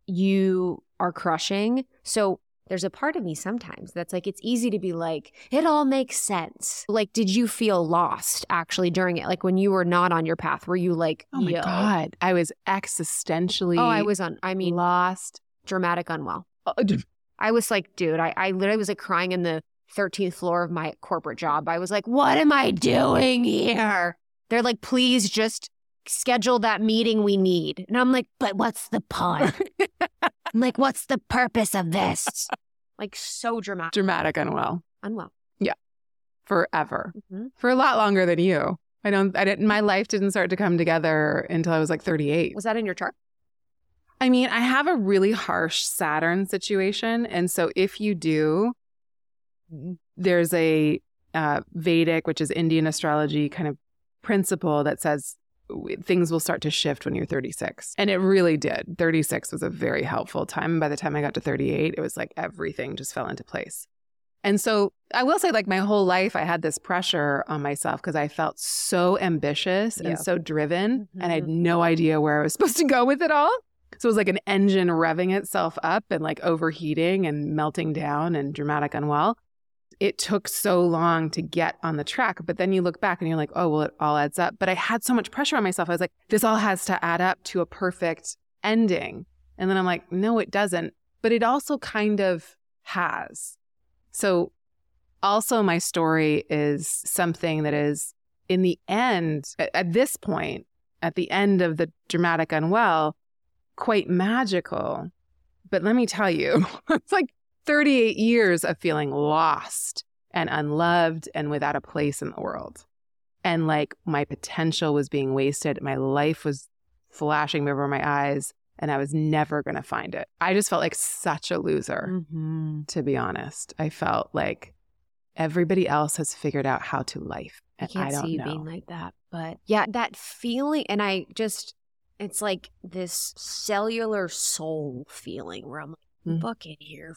you are crushing. So there's a part of me sometimes that's like, it's easy to be like, it all makes sense. Like, did you feel lost actually during it? Like when you were not on your path, were you like, Oh my yo? God. I was existentially Oh, I was on, I mean, lost. dramatic unwell. Uh, D- I was like, dude, I, I literally was like crying in the 13th floor of my corporate job. I was like, what am I doing here? They're like, please just schedule that meeting we need. And I'm like, but what's the point? I'm like, what's the purpose of this? like, so dramatic. dramatic unwell Unwell. Yeah. Forever Mhm. for a lot longer than you. I don't, I didn't, my life didn't start to come together until I was like 38. Was that in your chart? I mean, I have a really harsh Saturn situation. And so if you do, there's a uh, Vedic, which is Indian astrology kind of principle that says things will start to shift when you're 36. And it really did. 36 was a very helpful time. By the time I got to 38, it was like everything just fell into place. And so I will say, like, my whole life, I had this pressure on myself because I felt so ambitious Yeah. and so driven, and I had Mhm. no idea where I was supposed to go with it all. So it was like an engine revving itself up and like overheating and melting down and dramatic unwell. It took so long to get on the track. But then you look back and you're like, oh, well, it all adds up. But I had so much pressure on myself. I was like, this all has to add up to a perfect ending. And then I'm like, no, it doesn't. But it also kind of has. So also, my story is something that is in the end, at, this point, at the end of the dramatic unwell, quite magical. But let me tell you, it's like 38 years of feeling lost and unloved and without a place in the world. And like my potential was being wasted. My life was flashing before my eyes and I was never going to find it. I just felt like such a loser Mm-hmm. to be honest. I felt like everybody else has figured out how to life. I And I, can't don't see you know. being like that. But yeah, that feeling, and I just, it's like this cellular soul feeling where I'm like, I'm Mhm. fucking here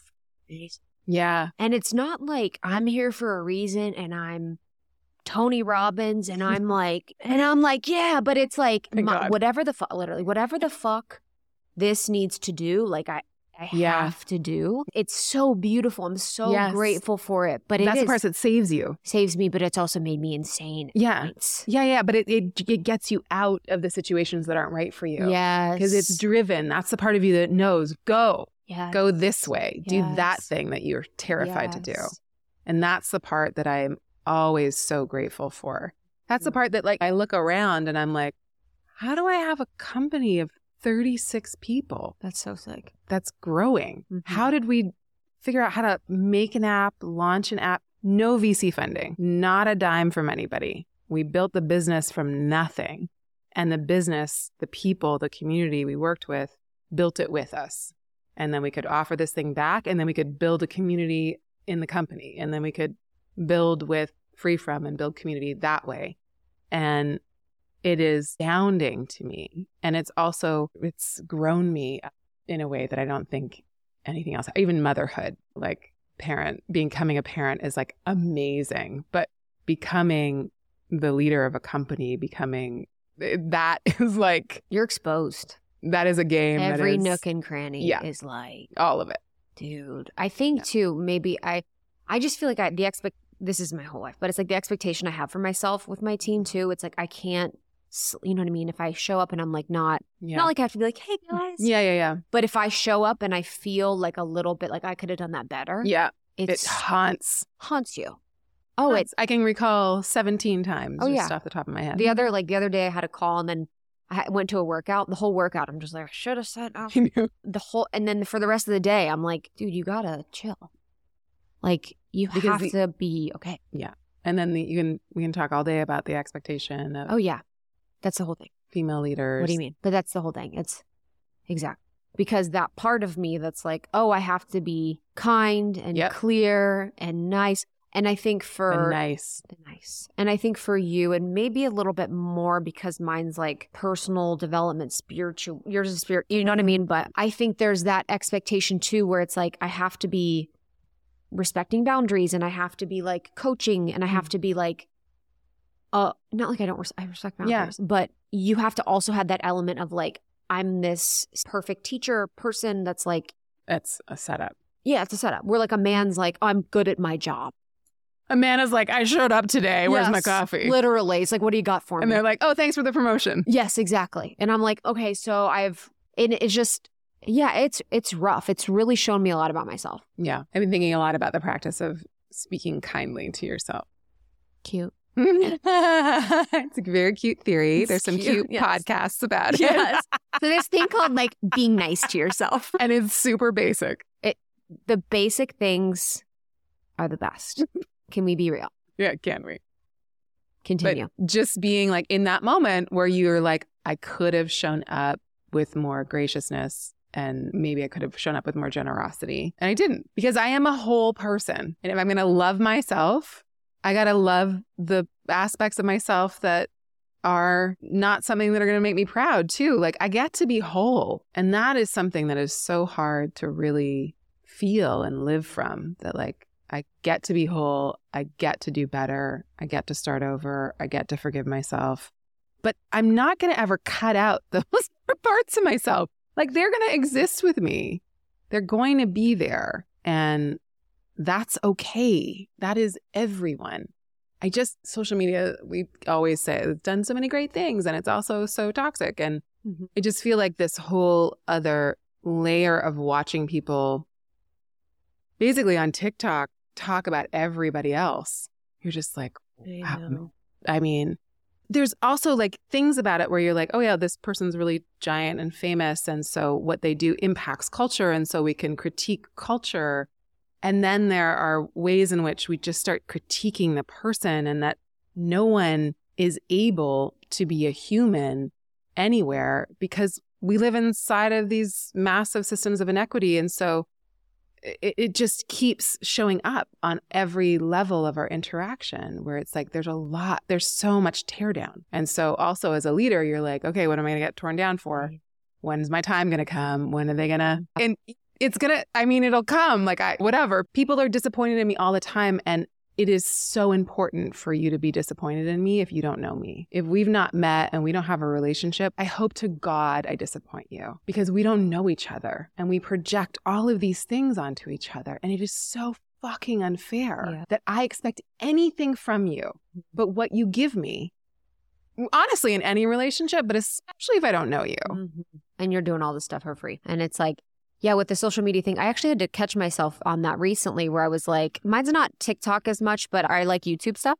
yeah. And it's not like I'm here for a reason and I'm Tony Robbins and I'm like, and I'm like, yeah, but it's like my- whatever the fuck, literally, whatever the fuck this needs to do, like I, I Yeah. have to do. It's so beautiful. I'm so Yes. grateful for it. But it That's is- the part that saves you. saves me, but it's also made me insane. Yeah. Yeah, yeah. But it, it, it gets you out of the situations that aren't right for you. Yes. Because it's driven. That's the part of you that knows go, yes. go this way, do that thing that you're terrified to do. And that's the part that I'm always so grateful for. That's Mm. the part that, like, I look around and I'm like, how do I have a company of 36 people That's so sick. that's growing? Mhm. How did we figure out how to make an app, launch an app? No VC funding, not a dime from anybody. We built the business from nothing. And the business, the people, the community we worked with built it with us. And then we could offer this thing back and then we could build a community in the company. And then we could build with FreeFrom and build community that way. And it is astounding to me. And it's also, it's grown me in a way that I don't think anything else, even motherhood, like parent, becoming a parent is like amazing. But becoming the leader of a company, becoming eh, that is like, You're exposed. That is a game. Every is nook and cranny Yeah. is like, all of it. dude. I think too, maybe I I just feel like I the expect this is my whole life, but it's like the expectation I have for myself with my team too. It's like I can't you know what I mean? If I show up and I'm like not, Yeah. not like I have to be like, hey guys. yeah, yeah, yeah. But if I show up and I feel like a little bit like I could have done that better, Yeah. it's it haunts. haunts you. Oh, Haunts. I can recall 17 times Oh, just yeah. off the top of my head. The other, like the other day, I had a call and then I went to a workout. The whole workout, I'm just like, I should have said oh. The whole. And then for the rest of the day, I'm like, dude, you gotta chill. Like you Because have the- to be okay. Yeah, and then the, you can we can talk all day about the expectation of Oh yeah, that's the whole thing. female leaders. What do you mean? But that's the whole thing. It's exact because that part of me that's like, oh, I have to be kind and Yep. clear and nice. And I think for And nice. Nice. And I think for you, and maybe a little bit more because mine's like personal development, spiritual, yours is spirit, you know what I mean? But I think there's that expectation too, where it's like, I have to be respecting boundaries and I have to be like coaching and I have to be like, uh, not like I don't, res- I respect boundaries, Yeah. but you have to also have that element of like, I'm this perfect teacher person that's like, That's a setup. yeah, it's a setup. Where like a man's like, oh, I'm good at my job. Amanda's like, I showed up today. Where's my Yes, coffee? Literally. It's like, what do you got for me? and me? they're like, oh, thanks for the promotion. Yes, exactly. And I'm like, okay, so I've and it's just yeah, it's it's rough. It's really shown me a lot about myself. Yeah. I've been thinking a lot about the practice of speaking kindly to yourself. Cute. it's a very cute theory. It's There's some cute, cute yes. podcasts about it. Yes. So this thing called like being nice to yourself. and it's super basic. It, The basic things are the best. Can we be real? Yeah, can we? Continue. But just being like in that moment where you're like, I could have shown up with more graciousness and maybe I could have shown up with more generosity. And I didn't because I am a whole person. And if I'm going to love myself, I got to love the aspects of myself that are not something that are going to make me proud too. Like I get to be whole. And that is something that is so hard to really feel and live from that like I get to be whole. I get to do better. I get to start over. I get to forgive myself. But I'm not going to ever cut out those parts of myself. Like they're going to exist with me. They're going to be there. And that's okay. That is everyone. I just, social media, we always say it's done so many great things and it's also so toxic. And Mhm. I just feel like this whole other layer of watching people basically on TikTok talk about everybody else. You're just like, wow. I mean, there's also like things about it where you're like, oh, yeah, this person's really giant and famous. And so what they do impacts culture. And so we can critique culture. And then there are ways in which we just start critiquing the person and that no one is able to be a human anywhere because we live inside of these massive systems of inequity. And so it, it just keeps showing up on every level of our interaction where it's like there's a lot, there's so much tear down. And so also as a leader, you're like, okay, what am I going to get torn down for? When's my time going to come? When are they going to? Mm-hmm. And it's going to, I mean, it'll come like I, whatever. People are disappointed in me all the time. And it is so important for you to be disappointed in me if you don't know me. If we've not met and we don't have a relationship, I hope to God I disappoint you because we don't know each other and we project all of these things onto each other. And it is so fucking unfair Yeah. that I expect anything from you but what you give me. Honestly, in any relationship, but especially if I don't know you. Mhm. And you're doing all this stuff for free. And it's like, yeah, with the social media thing, I actually had to catch myself on that recently where I was like, mine's not TikTok as much, but I like YouTube stuff.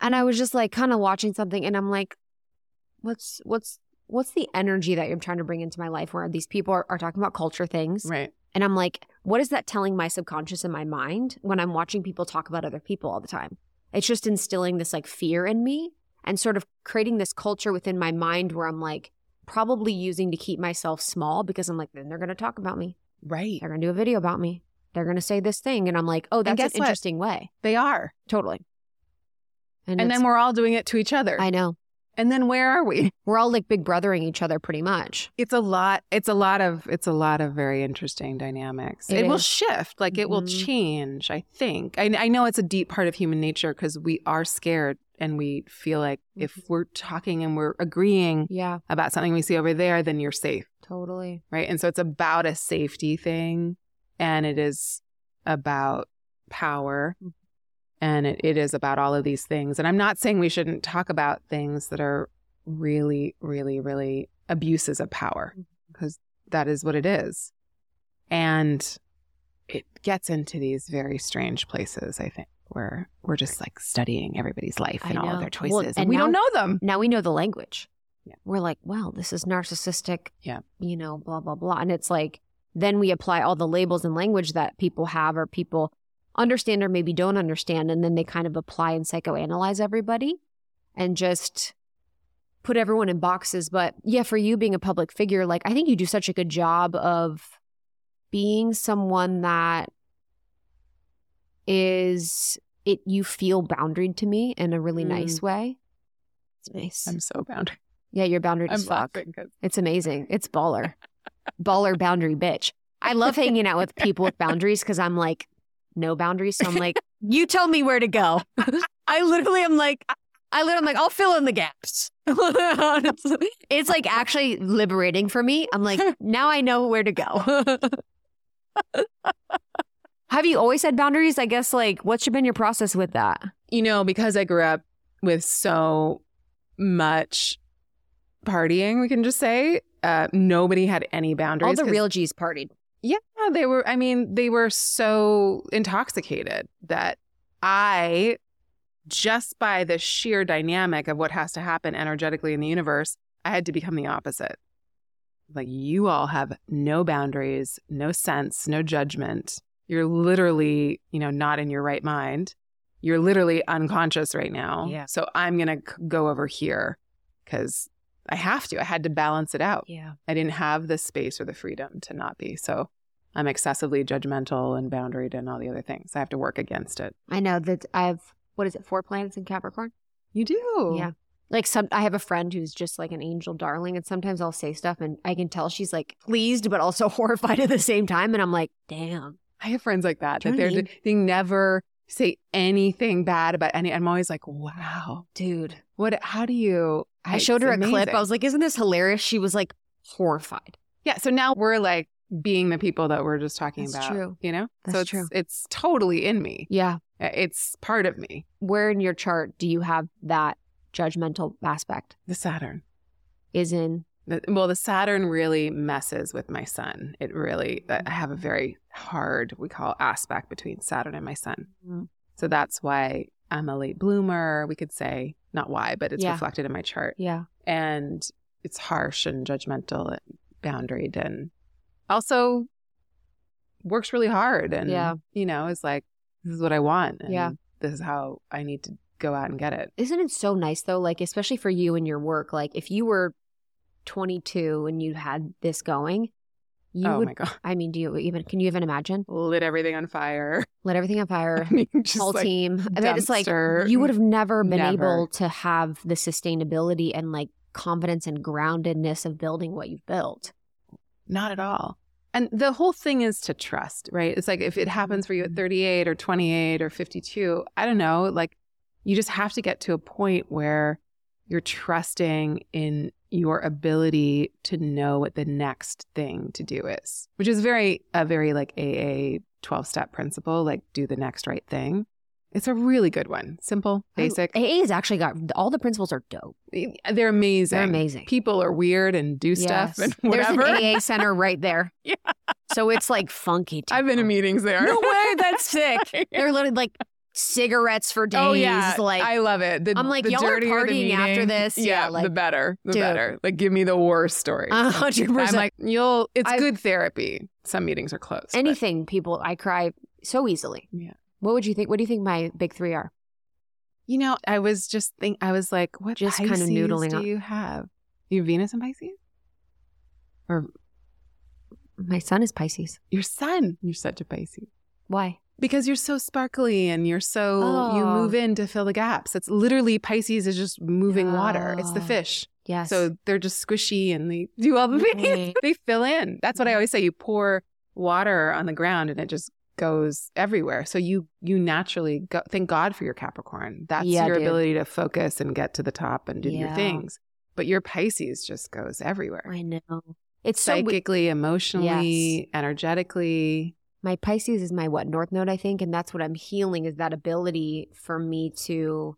And I was just like kind of watching something and I'm like, what's what's what's the energy that I'm trying to bring into my life where these people are, are talking about culture things? Right. And I'm like, what is that telling my subconscious in my mind when I'm watching people talk about other people all the time? It's just instilling this like fear in me and sort of creating this culture within my mind where I'm like, probably using to keep myself small because I'm like, then they're going to talk about me. Right. They're going to do a video about me. They're going to say this thing. And I'm like, oh, that's an what? interesting way. They are. Totally. And, it's- then we're all doing it to each other. I know. and then where are we? We're all like big brothering each other pretty much. It's a lot. It's a lot of it's a lot of very interesting dynamics. It It, will shift. Like it will Mhm. change. I think. I, I know it's a deep part of human nature because we are scared and we feel like if mm-hmm. we're talking and we're agreeing Yeah, about something we see over there, then you're safe, totally. right? And so it's about a safety thing, and it is about power. Mm-hmm. And it, it is about all of these things. And I'm not saying we shouldn't talk about things that are really, really, really abuses of power mm-hmm. because that is what it is. And it gets into these very strange places, I think, where we're just like studying everybody's life and all of their choices. Well, and, and we don't know them. now we know the language. Yeah. We're like, well, this is narcissistic. Yeah. You know, blah, blah, blah. And it's like, then we apply all the labels and language that people have or people understand or maybe don't understand. And then they kind of apply and psychoanalyze everybody and just put everyone in boxes. But yeah, for you being a public figure, like, I think you do such a good job of being someone that is it you feel boundaried to me in a really Mm. nice way. It's nice. I'm so boundary. yeah, you're boundaried I'm as fuck. It's amazing. It's baller. baller boundary bitch. I love hanging out with people with boundaries because I'm like, no boundaries. So I'm like, you tell me where to go. I literally am like, I literally am like, I'll fill in the gaps. Honestly. it's like actually liberating for me. I'm like, now I know where to go. Have you always had boundaries? I guess like what's been your process with that? you know, because I grew up with so much partying, we can just say, uh, nobody had any boundaries. All the 'cause- real G's partied. Yeah, they were. I mean, they were so intoxicated that I, just by the sheer dynamic of what has to happen energetically in the universe, I had to become the opposite. Like, you all have no boundaries, no sense, no judgment. You're literally, you know, not in your right mind. You're literally unconscious right now. Yeah. So I'm going to go over here because I have to. I had to balance it out. Yeah. I didn't have the space or the freedom to not be. So I'm excessively judgmental and boundaried and all the other things. I have to work against it. I know that I have what is it, four planets in Capricorn? You do. Yeah. Like some I have a friend who's just like an angel darling and sometimes I'll say stuff and I can tell she's like pleased but also horrified at the same time and I'm like, "Damn." I have friends like that. That they're they never say anything bad about any. I'm always like, wow, Dude. what? How do you? I showed her a it's clip. I was like, "Isn't this hilarious?" She was like horrified. yeah. So now we're like being the people that we're just talking That's about. true. You know. That's so it's true. it's totally in me. Yeah. It's part of me. Where in your chart do you have that judgmental aspect? The Saturn. Is in Well, the Saturn really messes with my sun. It really, I have a very hard, we call aspect between Saturn and my sun. Mhm. So that's why I'm a late bloomer, we could say. Not why, but it's Yeah. reflected in my chart. yeah. And it's harsh and judgmental and boundaried and also works really hard. And, Yeah. you know, is like, this is what I want. And Yeah. this is how I need to go out and get it. Isn't it so nice though? Like, especially for you and your work, like if you were 22 and you had this going, you oh would, my God. I mean, do you even, can you even imagine? Lit everything on fire. Let everything on fire, I mean, just whole like, team. I mean, it's like you would have never been Never. able to have the sustainability and like confidence and groundedness of building what you've built. Not at all. And the whole thing is to trust, right? It's like if it happens for you at mm-hmm. 38 or 28 or 52, I don't know, like you just have to get to a point where you're trusting in your ability to know what the next thing to do is, which is very, a very like AA 12 step principle, like do the next right thing. It's a really good one. Simple, basic. AA has actually got all the principles are dope. They're amazing. They're amazing. People are weird and do stuff and whatever. There's an AA center right there. Yeah. So it's like funky. Too. I've been in meetings there. No way, that's sick. They're literally like cigarettes for days. Oh yeah, like I love it. The, I'm like, the y'all are partying after this? Yeah, Yeah, like, the better, the dude. better. Like, give me the worst story. hundred I'm percent. like, you'll. It's I've- good therapy. Some meetings are closed. but- Anything, people, I cry so easily. Yeah. What would you think? What do you think my big three are? You know, I was just think. I was like, what Just kind of Pisces noodling do you have? You have Venus and Pisces, or My sun is Pisces. your sun. You're such a Pisces Why? Because you're so sparkly and you're so you Oh. move in to fill the gaps. It's literally Pisces is just moving water. It's the Oh. fish. Yes. So they're just squishy and they do all the things. Right. they fill in. That's what I mm. always say. You pour water on the ground and it just goes everywhere. So you you naturally go thank God for your Capricorn. That's Yeah, your dude. ability to focus and get to the top and do your things. But your Pisces just goes everywhere. I know. It's so. we- Psychically, emotionally, energetically. My Pisces is my what North Node, I think, and that's what I'm healing is that ability for me to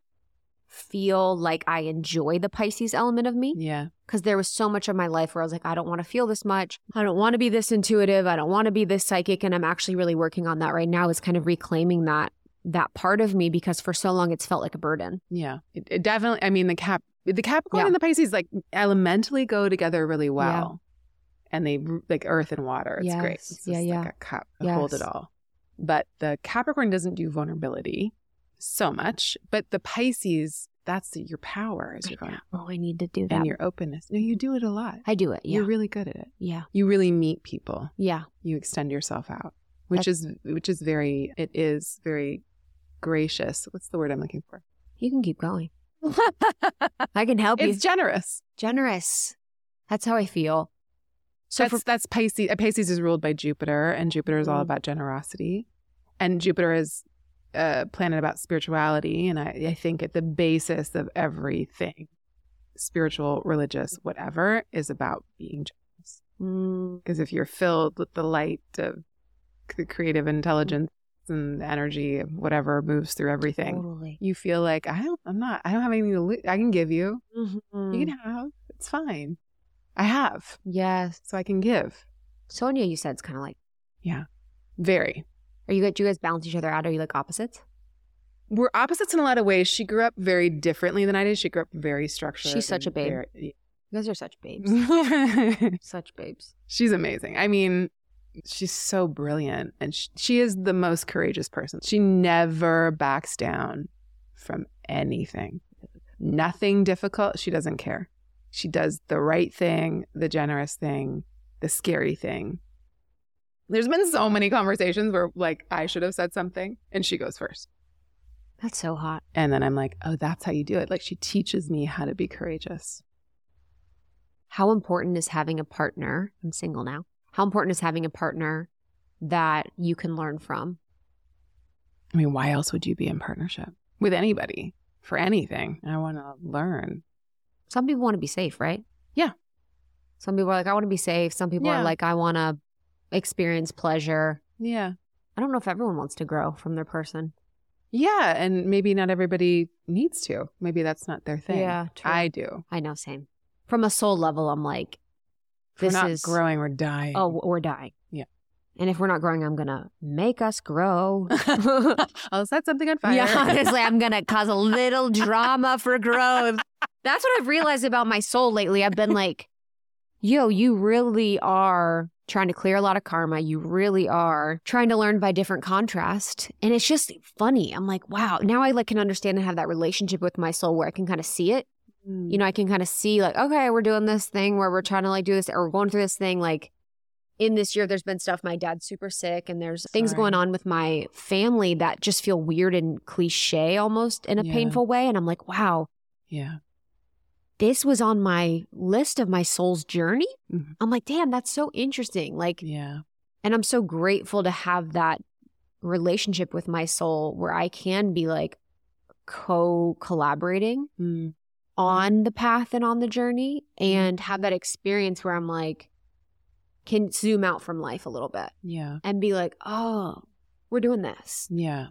feel like I enjoy the Pisces element of me Yeah. because there was so much of my life where I was like, I don't want to feel this much. I don't want to be this intuitive. I don't want to be this psychic. And I'm actually really working on that right now is kind of reclaiming that that part of me because for so long it's felt like a burden. Yeah. It, it definitely, I mean, the cap, the Capricorn Yeah. and the Pisces like elementally go together really well. And they like earth and water. It's great. Yes. It's Yeah, just yeah. like a cup to hold it all. But the Capricorn doesn't do vulnerability so much. But the Pisces, that's your power is your I know. vulnerability Oh, I need to do that. and your openness. No, you do it a lot. I do it. Yeah. You're really good at it. yeah. You really meet people. Yeah. You extend yourself out, which is which is very it is very gracious. What's the word I'm looking for? You can keep going. I can help It's you. It's generous. Generous. That's how I feel. So that's for that's Pisces. uh, Pisces is ruled by Jupiter, and Jupiter is all Mm. about generosity, and Jupiter is a planet about spirituality. And I, I think at the basis of everything, spiritual, religious, whatever, is about being generous. Mm, Because if you're filled with the light of the creative intelligence and energy of whatever moves through everything, totally. you feel like I don't, I'm not, I don't have anything to lose. I can give you. Mhm. You can have. It's fine. I have, Yes. so I can give. Sonya, you said it's kind of like, Yeah. Very. are you guys, do you guys balance each other out? Are you like opposites? We're opposites in a lot of ways. She grew up very differently than I did. She grew up very structured. She's such a babe. very- You guys are such babes. such babes. she's amazing. I mean, she's so brilliant, and she, she is the most courageous person. She never backs down from anything. Nothing difficult. She doesn't care. She does the right thing, the generous thing, the scary thing. There's been so many conversations where, like, I should have said something, and she goes first. That's so hot. And then I'm like, oh, that's how you do it. Like, she teaches me how to be courageous. How important is having a partner? I'm single now. How important is having a partner that you can learn from? I mean, why else would you be in partnership with anybody for anything? I want to learn. Some people want to be safe, right? Yeah. Some people are like, I want to be safe. Some people Yeah. are like, I want to experience pleasure. Yeah. I don't know if everyone wants to grow from their person. Yeah. And maybe not everybody needs to. Maybe that's not their thing. Yeah, true. I do. I know, same. From a soul level, I'm like, this not is growing, we're dying. Oh, we're dying. Yeah. And if we're not growing, I'm gonna make us grow. I'll set something on fire. Yeah, honestly, I'm gonna cause a little drama for growth. That's what I've realized about my soul lately. I've been like, yo, you really are trying to clear a lot of karma. You really are trying to learn by different contrast. And it's just funny. I'm like, wow, now I like can understand and have that relationship with my soul where I can kind of see it. Mm. You know, I can kind of see like, okay, we're doing this thing where we're trying to like do this or we're going through this thing like in this year there's been stuff my dad's super sick and there's things Sorry. going on with my family that just feel weird and cliche almost in a Yeah. painful way and i'm like wow yeah. This was on my list of my soul's journey Mhm. i'm like damn that's so interesting like Yeah. and i'm so grateful to have that relationship with my soul where i can be like co-collaborating Mm. on the path and on the journey and have that experience where i'm like can zoom out from life a little bit Yeah. and be like, oh, we're doing this. Yeah.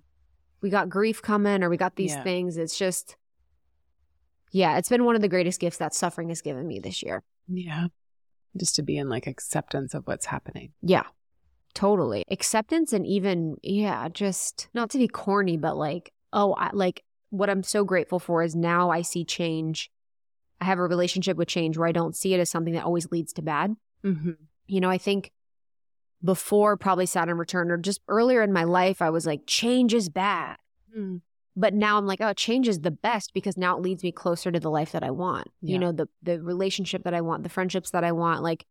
We got grief coming or we got these Yeah. things. It's just, yeah, it's been one of the greatest gifts that suffering has given me this year. Yeah. Just to be in like acceptance of what's happening. Yeah, totally. Acceptance and even, yeah, just not to be corny, but like, oh, I, like what I'm so grateful for is now I see change. I have a relationship with change where I don't see it as something that always leads to bad. Mm-hmm. You know, I think before probably Saturn return or just earlier in my life, I was like, change is bad. Mm. But now I'm like, oh, change is the best because now it leads me closer to the life that I want. Yeah. You know, the the relationship that I want, the friendships that I want, like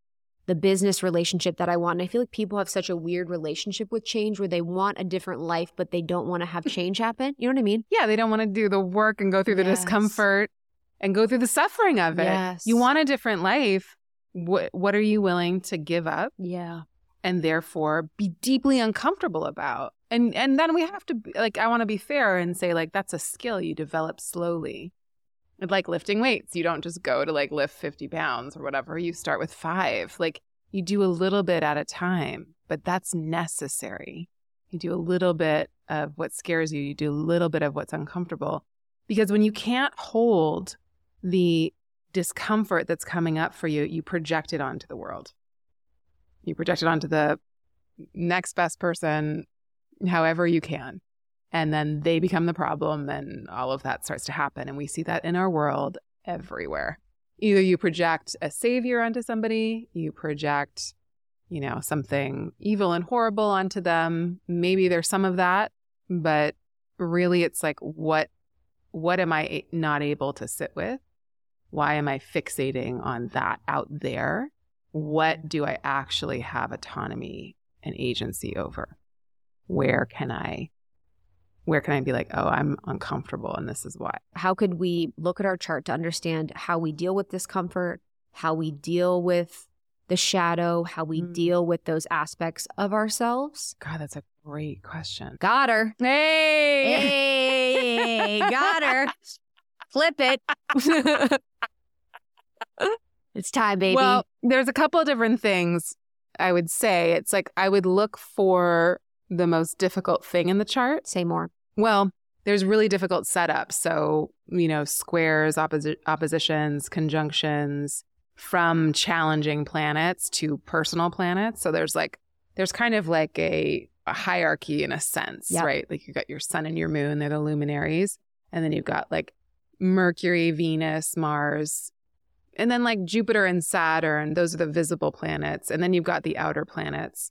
the business relationship that I want. And I feel like people have such a weird relationship with change where they want a different life, but they don't want to have change happen. You know what I mean? Yeah. They don't want to do the work and go through the Yes. discomfort and go through the suffering of it. Yes. You want a different life. What What are you willing to give up? Yeah. And therefore be deeply uncomfortable about. And and then we have to like I want to be fair and say like that's a skill you develop slowly. It's like lifting weights. You don't just go to like lift 50 pounds or whatever. You start with 5. Like you do a little bit at a time, but that's necessary. You do a little bit of what scares you, you do a little bit of what's uncomfortable. Because when you can't hold the discomfort that's coming up for you, you project it onto the world. You project it onto the next best person, however you can. And then they become the problem, and all of that starts to happen. And we see that in our world everywhere. Either you project a savior onto somebody, you project, you know, something evil and horrible onto them. Maybe there's some of that, but really it's like what what am I not able to sit with? Why am I fixating on that out there? What do I actually have autonomy and agency over? Where can I where can I be like, oh, I'm uncomfortable and this is why? How could we look at our chart to understand how we deal with discomfort, how we deal with the shadow, how we Mm. deal with those aspects of ourselves? God, that's a great question. Got her. Hey. Hey, got her. Flip it. it's time, baby. Well, there's a couple of different things I would say. It's like I would look for the most difficult thing in the chart. Say more. Well, there's really difficult setups. So, you know, squares, opposi- oppositions, conjunctions from challenging planets to personal planets. So there's like, there's kind of like a, a hierarchy in a sense, Yep. right? Like you've got your sun and your moon, they're the luminaries. And then you've got like Mercury, Venus, Mars, and then like Jupiter and Saturn, those are the visible planets. And then you've got the outer planets.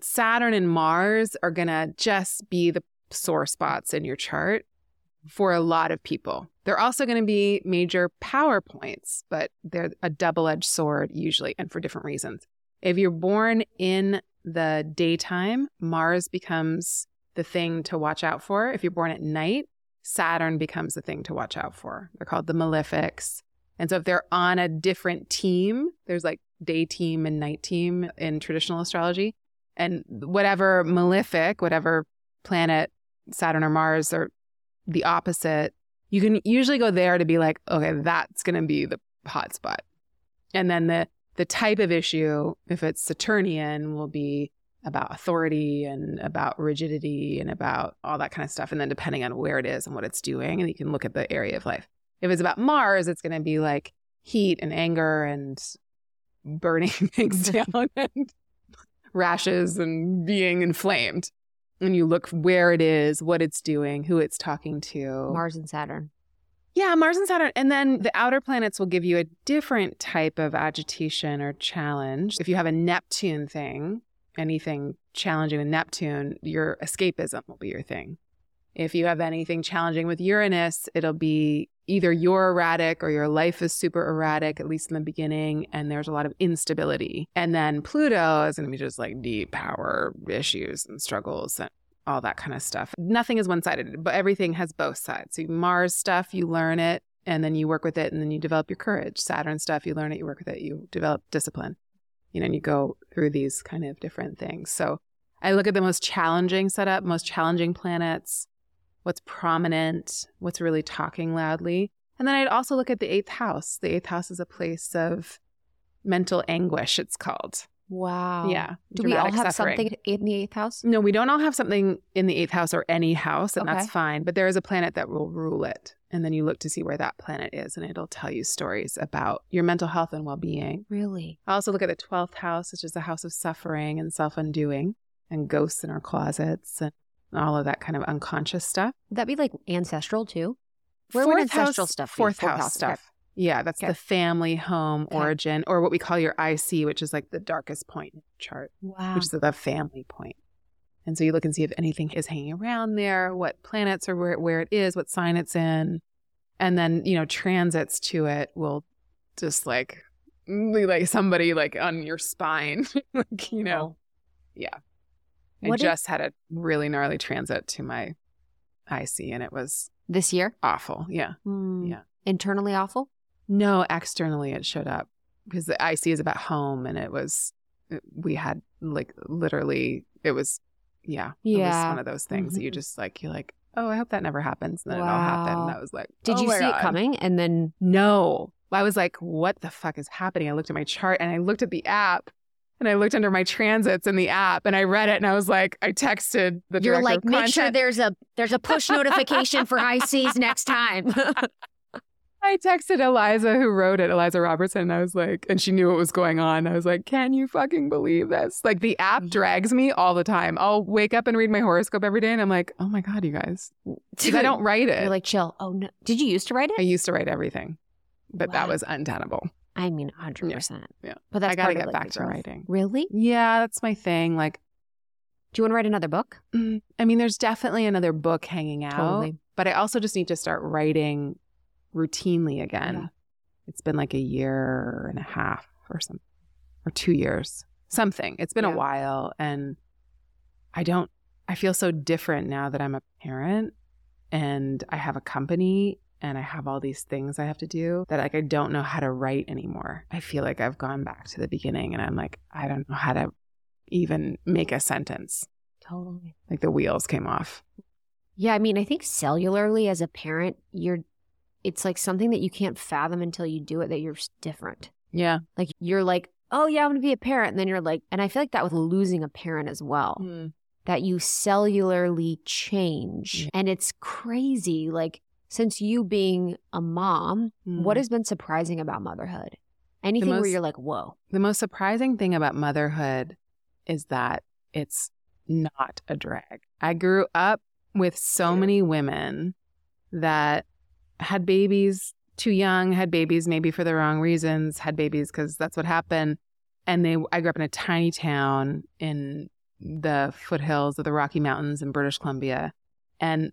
Saturn and Mars are going to just be the sore spots in your chart for a lot of people. They're also going to be major power points, but they're a double edged sword usually and for different reasons. If you're born in the daytime, Mars becomes the thing to watch out for. If you're born at night, Saturn becomes the thing to watch out for. They're called the malefics. And so if they're on a different team, there's like day team and night team in traditional astrology. And whatever malefic, whatever planet, Saturn or Mars, or the opposite, you can usually go there to be like, okay, that's going to be the hot spot. And then the the type of issue, if it's Saturnian, will be about authority and about rigidity and about all that kind of stuff. And then depending on where it is and what it's doing, and you can look at the area of life. If it's about Mars, it's going to be like heat and anger and burning things mm-hmm. down and rashes and being inflamed. And you look where it is, what it's doing, who it's talking to. Mars and Saturn. Yeah, Mars and Saturn. And then the outer planets will give you a different type of agitation or challenge. If you have a Neptune thing, anything challenging with Neptune, your escapism will be your thing. If you have anything challenging with Uranus, it'll be either you're erratic or your life is super erratic, at least in the beginning, and there's a lot of instability. And then Pluto is going to be just like deep power issues and struggles and all that kind of stuff. Nothing is one sided, but everything has both sides. So Mars stuff, you learn it and then you work with it and then you develop your courage. Saturn stuff, you learn it, you work with it, you develop discipline. You know, and you go through these kind of different things. So I look at the most challenging setup, most challenging planets, what's prominent, what's really talking loudly. And then I'd also look at the eighth house. The eighth house is a place of mental anguish, it's called. Wow. Yeah. Do we all have suffering. something in the eighth house? No, we don't all have something in the eighth house or any house, and that's fine. But there is a planet that will rule it. And then you look to see where that planet is, and it'll tell you stories about your mental health and well being. Really? I also look at the 12th house, which is the house of suffering and self undoing, and ghosts in our closets, and all of that kind of unconscious stuff. Would that be like ancestral too? Where would Fourth ancestral house- stuff be? Fourth, Fourth house, house, okay. stuff. Yeah, that's Okay. the family home Okay. origin, or what we call your IC, which is like the darkest point in the chart. Wow. which is the family point. And so you look and see if anything is hanging around there, what planets are where, where it is, what sign it's in. And then, you know, transits to it will just like be like somebody like on your spine, like, you know. Oh. Yeah. I What if- just had a really gnarly transit to my IC and it was this year? awful. Yeah. Hmm. Yeah. Internally awful? No, externally it showed up because the IC is about home and it was, we had like literally, it was, yeah. It was Yeah. one of those things that you Mhm. just like, you're like, oh, I hope that never happens. And then it all happened. And I was like, Did oh you see God. it coming? And then No. I was like, what the fuck is happening? I looked at my chart and I looked at the app And I looked under my transits in the app and I read it and I was like, I texted the You're director like, make sure there's a there's a push notification for high seas next time. I texted Eliza who wrote it, Eliza Robertson, and I was like, and she knew what was going on. I was like, can you fucking believe this? Like the app Mm-hmm. drags me all the time. I'll wake up and read my horoscope every day and I'm like, oh my God, you guys. 'Cause I don't write it. You're like, chill. Oh no. Did you used to write it? I used to write everything, but that was untenable. I mean, hundred percent. yeah. But that's I gotta part of, get like, back to growth. writing. Really? Yeah, that's my thing. Like, Do you want to write another book? mm, I mean, there's definitely another book hanging out, Totally. but I also just need to start writing routinely again. Yeah. It's been like a year and a half or something, or two years, something. It's been Yeah. a while, and I don't. I feel so different now that I'm a parent and I have a company and I have all these things I have to do that like I don't know how to write anymore. I feel like I've gone back to the beginning and I'm like I don't know how to even make a sentence. Totally. Like the wheels came off. Yeah, I mean, I think cellularly as a parent, you're it's like something that you can't fathom until you do it that you're different. Yeah. Like you're like, "Oh yeah, I'm going to be a parent." And then you're like, and I feel like that with losing a parent as well. Hmm. That you cellularly change. Yeah. And it's crazy like since you being a mom, what Mm. has been surprising about motherhood? Anything where you're like, "Whoa." The most surprising thing about motherhood is that it's not a drag. I grew up with so many women that had babies too young, had babies maybe for the wrong reasons, had babies because that's what happened. And they, I grew up in a tiny town in the foothills of the Rocky Mountains in British Columbia, and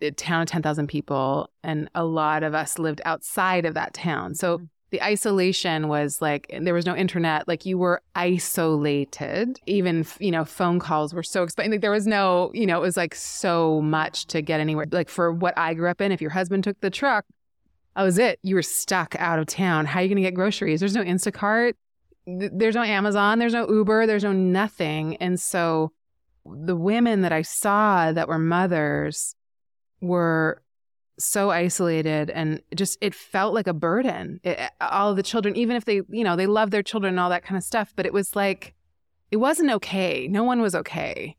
a town of ten thousand people, and a lot of us lived outside of that town. So mm-hmm. the isolation was like there was no internet. Like you were isolated. Even you know phone calls were so expensive like there was no you know it was like so much to get anywhere. Like for what i grew up in if your husband took the truck that was it. You were stuck out of town. How are you going to get groceries? There's no instacart. There's no amazon. There's no uber. There's no nothing. And so the women that i saw that were mothers were so isolated and just it felt like a burden. It, all the children even if they you know they love their children and all that kind of stuff but it was like it wasn't okay. No one was okay.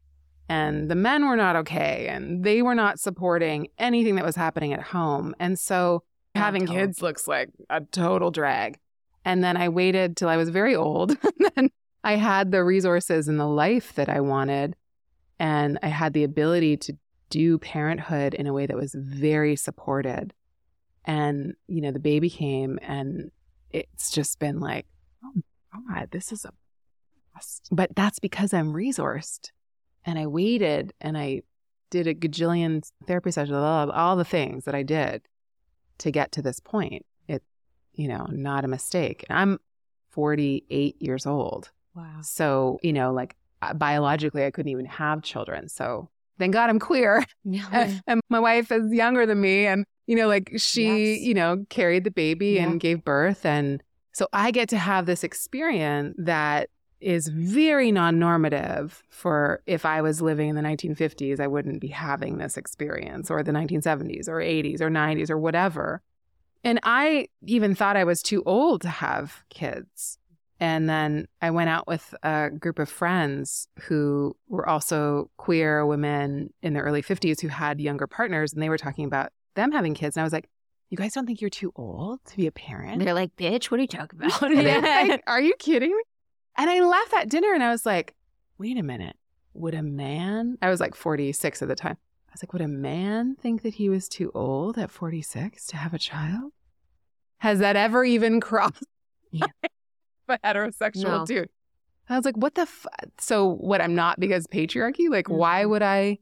And the men were not okay. And they were not supporting anything that was happening at home. And so Yeah, having kids looks like a total drag. And then i waited till i was very old. And then i had the resources and the life that i wanted. And i had the ability to do parenthood in a way that was very supported. And, you know, the baby came and it's just been like, oh my God, this is a blast. But that's because I'm resourced. And I waited and I did a gajillion therapy sessions, blah, blah, blah, all the things that I did to get to this point. It, you know, not a mistake. And I'm 48 years old. Wow. So, you know, like uh, biologically, I couldn't even have children. So thank God I'm queer. and my wife is younger than me. And, you know, like she, Yes. you know, carried the baby Yeah. and gave birth. And so I get to have this experience that is very non normative for if I was living in the 1950s, I wouldn't be having this experience or the 1970s or 80s or 90s or whatever. And I even thought I was too old to have kids. And then I went out with a group of friends who were also queer women in their early 50s who had younger partners. And they were talking about them having kids. And I was like, you guys don't think you're too old to be a parent? They're like, "Bitch, what are you talking about?" I'm like, are you kidding me? And I left that dinner and I was like, wait a minute. Would a man, I was like 46 at the time. I was like, would a man think that he was too old at 46 to have a child? Has that ever even crossed Yeah. A heterosexual No. dude? I was like, what the f-? So what I'm not because patriarchy? Like, why Mhm. would I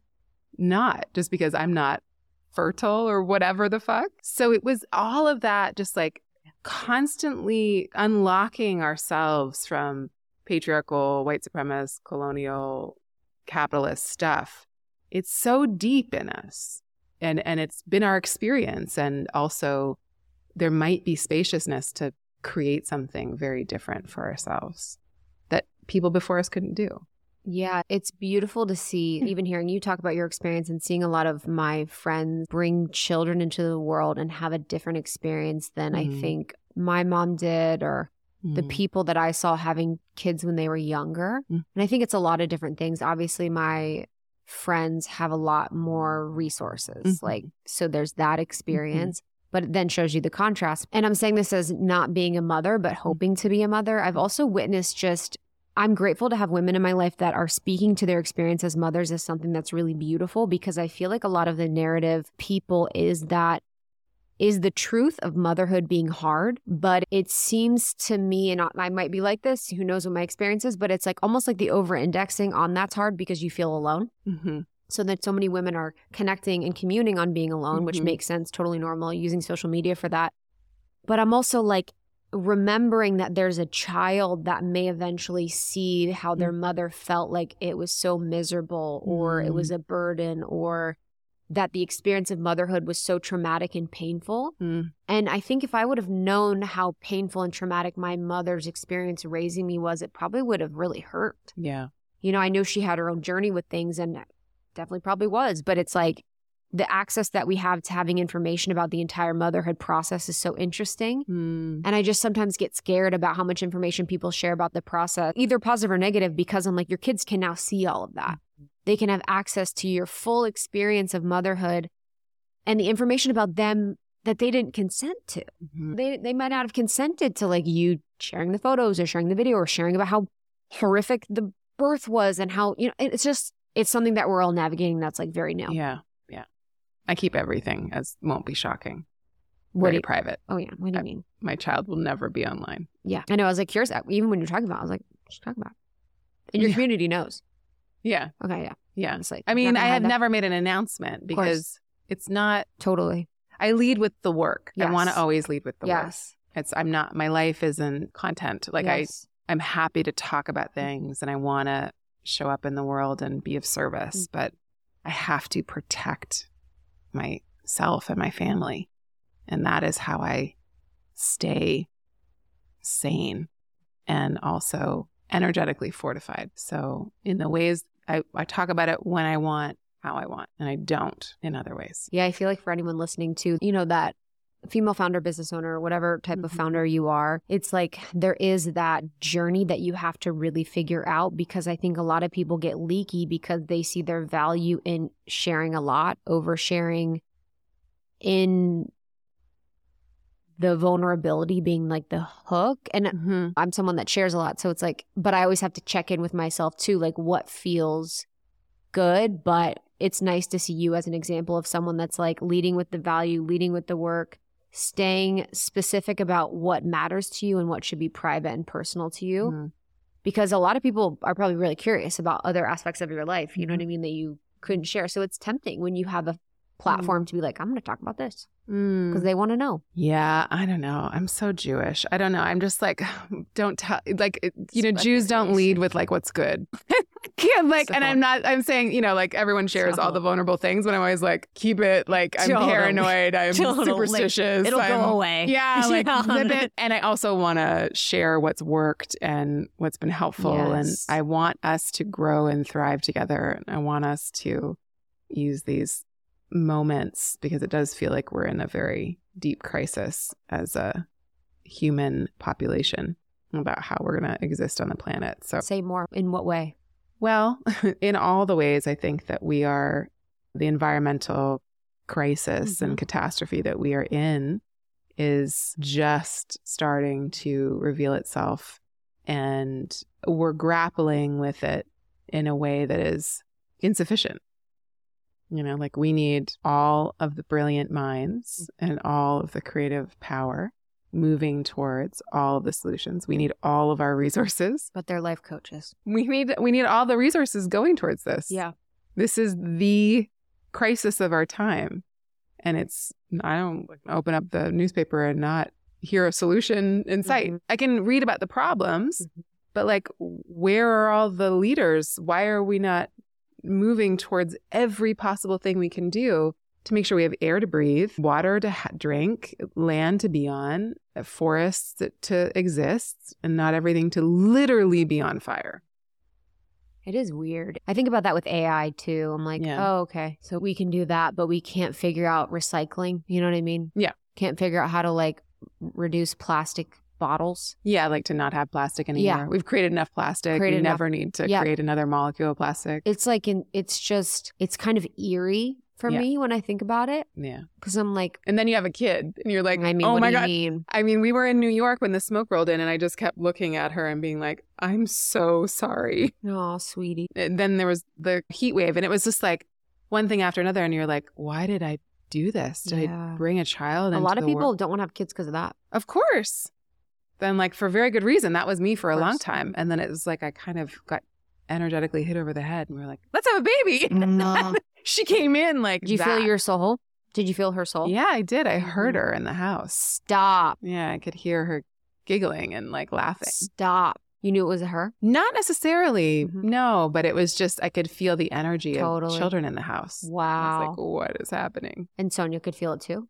not? Just because I'm not fertile or whatever the fuck? So it was all of that just like constantly unlocking ourselves from patriarchal, white supremacist, colonial, capitalist stuff. It's so deep in us. And and it's been our experience. And also there might be spaciousness to create something very different for ourselves that people before us couldn't do. Yeah, it's beautiful to see, even hearing you talk about your experience and seeing a lot of my friends bring children into the world and have a different experience than I Mhm. think my mom did or the Mm. people that I saw having kids when they were younger. Mm. And I think it's a lot of different things. Obviously, my friends have a lot more resources. Mhm. Like, so there's that Mm-hmm. But it then shows you the contrast. And I'm saying this as not being a mother, but Mm. hoping to be a mother. I've also witnessed just, I'm grateful to have women in my life that are speaking to their experience as mothers as something that's really beautiful because I feel like a lot of the narrative people is that is the truth of motherhood being hard. But it seems to me, and I might be like this, who knows what my experience is, but it's like almost like the over indexing on that's hard because you feel alone. Mhm. So that so many women are connecting and communing on being alone, which Mhm. makes sense, totally normal, using social media for that. But I'm also like remembering that there's a child that may eventually see how their mother felt like it was so miserable or it was a burden or that the experience of motherhood was so traumatic and painful. Mm. And I think if I would have known how painful and traumatic my mother's experience raising me was, it probably would have really hurt Yeah. you know, I know she had her own journey with things and definitely probably was, but it's like the access that we have to having information about the entire motherhood process is so interesting. Mm. And I just sometimes get scared about how much information people share about the process, either positive or negative, because I'm like, your kids can now see all of that. They can have access to your full experience of motherhood and the information about them that they didn't consent to Mhm. they they might not have consented to like you sharing the photos or sharing the video or sharing about how horrific the birth was and how you know it's just it's something that we're all navigating that's like very new. Yeah. Yeah. I keep everything as won't be shocking. What very do you, private. oh yeah, what do you I- mean? My child will never be online. Yeah, I know. I was like curious. Even when you're talking about, I was like, what you talking about? And your Yeah. community knows. Yeah. Okay, yeah, Yeah. it's like I mean, I have that. never made an announcement because it's not totally. I lead with the work. I want to always lead with the work. yes, It's I'm not my life isn't content. Like yes. I I'm happy to talk about things and I want to show up in the world and be of service, Mm. but I have to protect myself and my family. And that is how I stay sane and also energetically fortified. So in the ways I, I talk about it when I want, how I want, and I don't in other ways. Yeah, I feel like for anyone listening to, you know, that female founder, business owner, whatever type of Mhm. founder you are, it's like there is that journey that you have to really figure out because I think a lot of people get leaky because they see their value in sharing a lot, oversharing in the vulnerability being like the hook. And Mm-hmm. I'm someone that shares a lot. So it's like, but I always have to check in with myself too, like what feels good. But it's nice to see you as an example of someone that's like leading with the value, leading with the work, staying specific about what matters to you and what should be private and personal to you. Mhm. Because a lot of people are probably really curious about other aspects of your life, you know what I mean, that you couldn't share. So it's tempting when you have a platform to be like, I'm going to talk about this Mm. because they want to know. Yeah, I don't know. I'm so Jewish. I don't know. I'm just like, don't tell. Like, you know, Jews don't lead with like what's good. yeah, like, and I'm not. I'm saying, you know, like everyone shares all the vulnerable things, but I'm always like, keep it. Like, I'm Totally. paranoid. I'm Totally. superstitious. It'll I'm- go away. Yeah, like Yeah. it. And I also want to share what's worked and what's been helpful. And I want us to grow and thrive together. And I want us to use these moments because it does feel like we're in a very deep crisis as a human population about how we're going to exist on the planet. So, Say more. In what way? Well, in all the ways, I think that we are the environmental crisis and mm-hmm. catastrophe that we are in is just starting to reveal itself. And we're grappling with it in a way that is insufficient. You know, like we need all of the brilliant minds mm. and all of the creative power moving towards all of the solutions. We need all of our resources But they're life coaches. we need we need all the resources going towards this. Yeah. This is the crisis of our time. And it's I don't open up the newspaper and not hear a solution in sight. Mhm. I can read about the problems, Mhm. but like where are all the leaders? Why are we not moving towards every possible thing we can do to make sure we have air to breathe, water to ha- drink, land to be on, uh, forests to, to exist, and not everything to literally be on fire. It is weird. I think about that with AI too. I'm like, Yeah. oh, okay. So we can do that, but we can't figure out recycling. You know what I mean? Yeah. Can't figure out how to like reduce plastic bottles. Yeah, like to not have plastic anymore. Yeah. We've created enough plastic. Created we enough- never need to Yeah. create another molecule of plastic. It's like in, it's just it's kind of eerie for Yeah. me when I think about it yeah. because I'm like, And then you have a kid and you're like, I mean, oh my God. mean? I mean, we were in New York when the smoke rolled in and I just kept looking at her and being like, I'm so sorry. Oh, sweetie. And then there was the heat wave and it was just like one thing after another. And you're like, why did I do this? Did Yeah. I bring a child? A lot of people world? don't want to have kids because of that. Of course. Then, like, for very good reason. That was me for a long time. And then it was like I kind of got energetically hit over the head and we were like, let's have a baby. No. she came in like, Did you feel your soul? Did you feel her soul? Yeah, I did. I heard Mhm. her in the house. Stop. Yeah, I could hear her giggling and like laughing. Stop. You knew it was her? Not necessarily, Mhm. no, but it was just I could feel the energy Totally. of children in the house. I Wow. was like, what is happening? and Sonya could feel it too.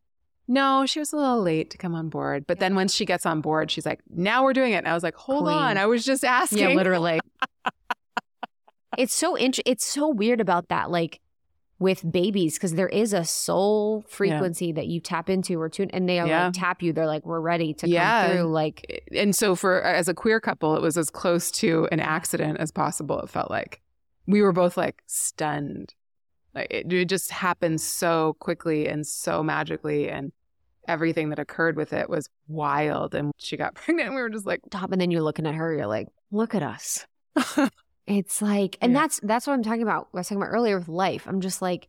No, she was a little late to come on board. But then once she gets on board, she's like, now we're doing it. And I was like, hold Queen. on. I was just asking. Yeah, literally. it's so int- it's so weird about that like with babies because there is a soul frequency that you tap into or tune and they Yeah. like tap you they're like we're ready to Yeah. come through like And so for as a queer couple, it was as close to an accident as possible. It felt like we were both like stunned. Like it, it just happened so quickly and so magically and everything that occurred with it was wild. And she got pregnant and we were just like, top and then you're looking at her you're like look at us it's like and Yeah. that's that's what i'm talking about i was talking about earlier with life i'm just like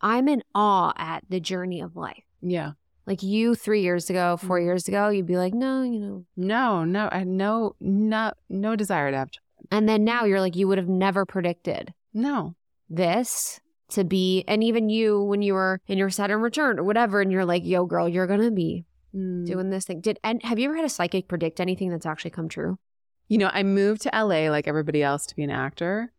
i'm in awe at the journey of life yeah. like you three years ago four Mhm. years ago you'd be like no you know No, no, I had no, no, no desire to have children. and then now you're like you would have never predicted No. this to be and even you when you were in your Saturn return or whatever and you're like yo girl you're gonna be Mm. doing this thing did and have you ever had a psychic predict anything that's actually come true You know, I moved to LA like everybody else to be an actor.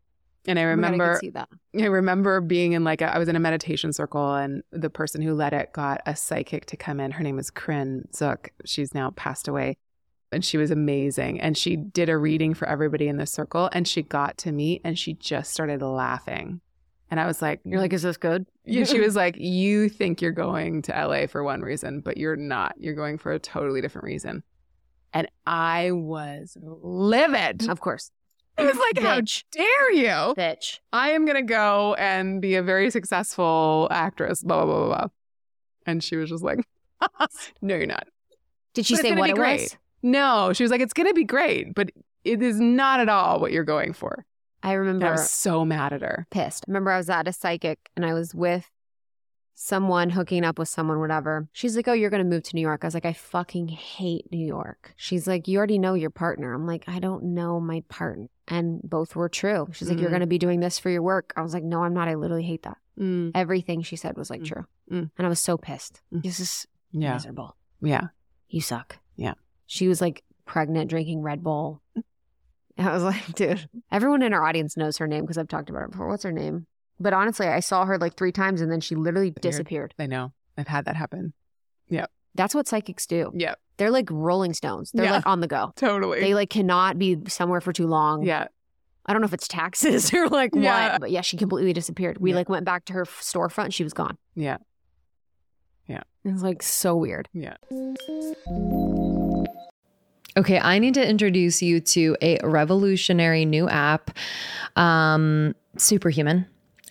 And I Oh I remember see that I remember being in like a, I was in a meditation circle and the person who led it got a psychic to come in. Her name is Kryn Zook. She's now passed away. And she was amazing. And she did a reading for everybody in the circle and she got to me and she just started laughing. And I was like, you're like is this good yeah, she was like, You think you're going to LA for one reason, but you're not. You're going for a totally different reason. And I was livid. of course It was like, How Bitch. dare you? bitch I am going to go and be a very successful actress, blah, blah, blah, blah, blah. And she was just like, No, you're not. did she But say what it great. was No, she was like, It's going to be great, but it is not at all what you're going for. I And remember I was so mad at her. pissed. I remember I was at a psychic and I was with someone hooking up with someone, whatever. She's like, Oh, you're going to move to New York. I was like, I fucking hate New York. She's like, You already know your partner. I'm like, I don't know my partner. And both were true. She's like, You're Mhm. going to be doing this for your work. I was like, No, I'm not. I literally hate that. Mm, Everything she said was like Mm. true. Mm. And I was so pissed. Mm. This is yeah. miserable. Yeah. You suck. Yeah. She was like pregnant, drinking Red Bull. I was like, dude, everyone in our audience knows her name because I've talked about her before. What's her name? But honestly, I saw her like three times and then she literally disappeared. I know. I've had that happen. Yep. That's what psychics do. Yeah. They're like rolling stones. They're Yeah. like on the go. Totally. They like cannot be somewhere for too long. yeah. I don't know if it's taxes or like Yeah. what, but yeah, she completely disappeared. We Yeah. like went back to her f- storefront. and She was gone. Yeah. It was like so weird. Yeah. Okay, I need to introduce you to a revolutionary new app, um, Superhuman.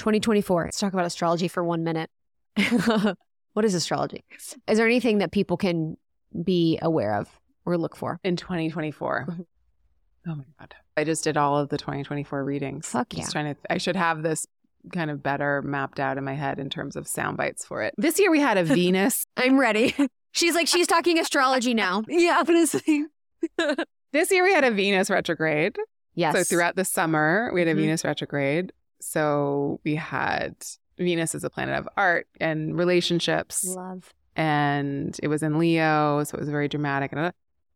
2024. Let's talk about astrology for one minute. what is astrology? Is there anything that people can be aware of or look for in 2024? Mm-hmm. oh my god! I just did all of the 2024 readings. Fuck yeah! Just trying to. I should have this kind of better mapped out in my head in terms of sound bites for it. This year we had a Venus. I'm ready. She's like she's talking astrology now. yeah, honestly. this year we had a Venus retrograde. Yes. So throughout the summer we had a mm-hmm. Venus retrograde. So we had Venus as a planet of art and relationships. Love. And it was in Leo, so it was very dramatic. Uh,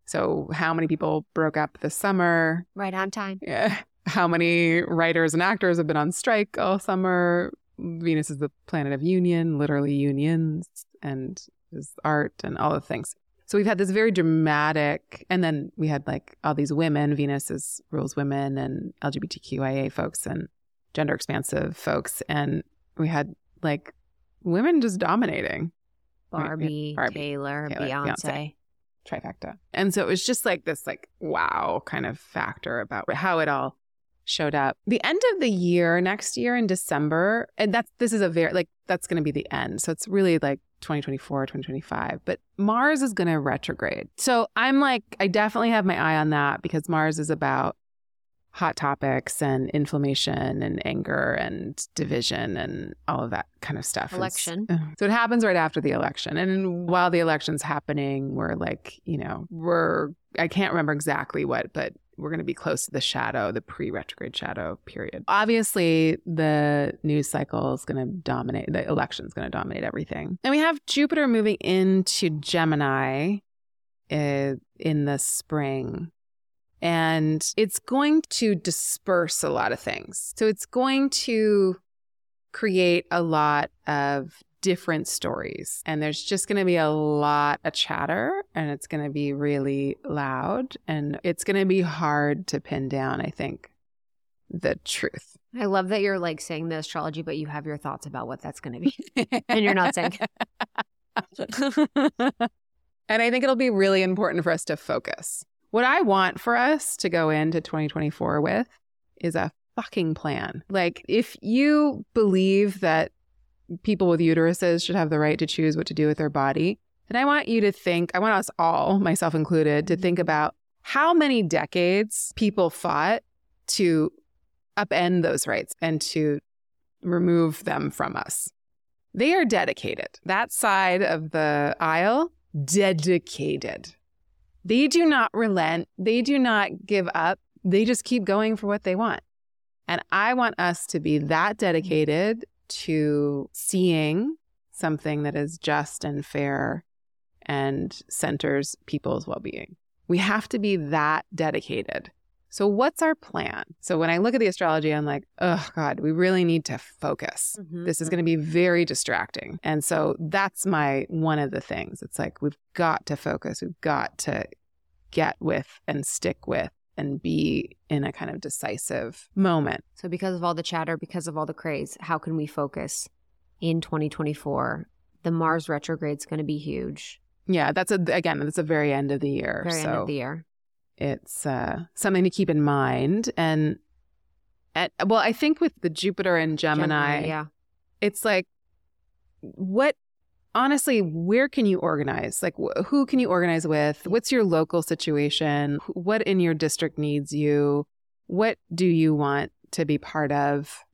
so how many people broke up this summer? Right on time. Yeah. How many writers and actors have been on strike all summer? Venus is the planet of union, literally unions, and is art and all the things. So we've had this very dramatic, and then we had like all these women. Venus is rules women and LGBTQIA folks, and gender expansive folks, and we had like women just dominating. Barbie, Barbie Taylor, Taylor, Beyonce. Beyonce. Trifecta. And so it was just like this like wow kind of factor about how it all showed up. The end of the year next year in December, and that's this is a very like that's going to be the end. So it's really like 2024, 2025, but Mars is going to retrograde. So I'm like I definitely have my eye on that because Mars is about hot topics and inflammation and anger and division and all of that kind of stuff. Election. so it happens right after the election. And while the election's happening, we're like, you know, we're, I can't remember exactly what, but we're going to be close to the shadow, the pre retrograde shadow period. Obviously, the news cycle is going to dominate, the election is going to dominate everything. And we have Jupiter moving into Gemini uh, in the spring and it's going to disperse a lot of things. So it's going to create a lot of different stories. And there's just going to be a lot of chatter and it's going to be really loud and it's going to be hard to pin down, I think, the truth. I love that you're like saying the astrology, but you have your thoughts about what that's going to be. and you're not saying. and I think it'll be really important for us to focus. What I want for us to go into 2024 with is a fucking plan. Like, if you believe that people with uteruses should have the right to choose what to do with their body, then I want you to think, I want us all, myself included, to think mm-hmm. about how many decades people fought to upend those rights and to remove them from us. They are dedicated. That side of the aisle, dedicated. They do not relent. They do not give up. They just keep going for what they want. And I want us to be that dedicated to seeing something that is just and fair and centers people's well being. We have to be that dedicated. So, what's our plan? So, when I look at the astrology, I'm like, oh God, we really need to focus. Mm-hmm. This is going to be very distracting. And so, that's my one of the things. It's like, we've got to focus. We've got to get with and stick with and be in a kind of decisive moment. So, because of all the chatter, because of all the craze, how can we focus in 2024? The Mars retrograde is going to be huge. Yeah, that's a again, that's a very end of the year. Very so end of the year. It's uh, something to keep in mind. And at, well, I think with the Jupiter and Gemini, yeah. it's like what honestly where can you organize? Like wh- who can you organize with? What's your local situation? What in your district needs you? What do you want to be part of?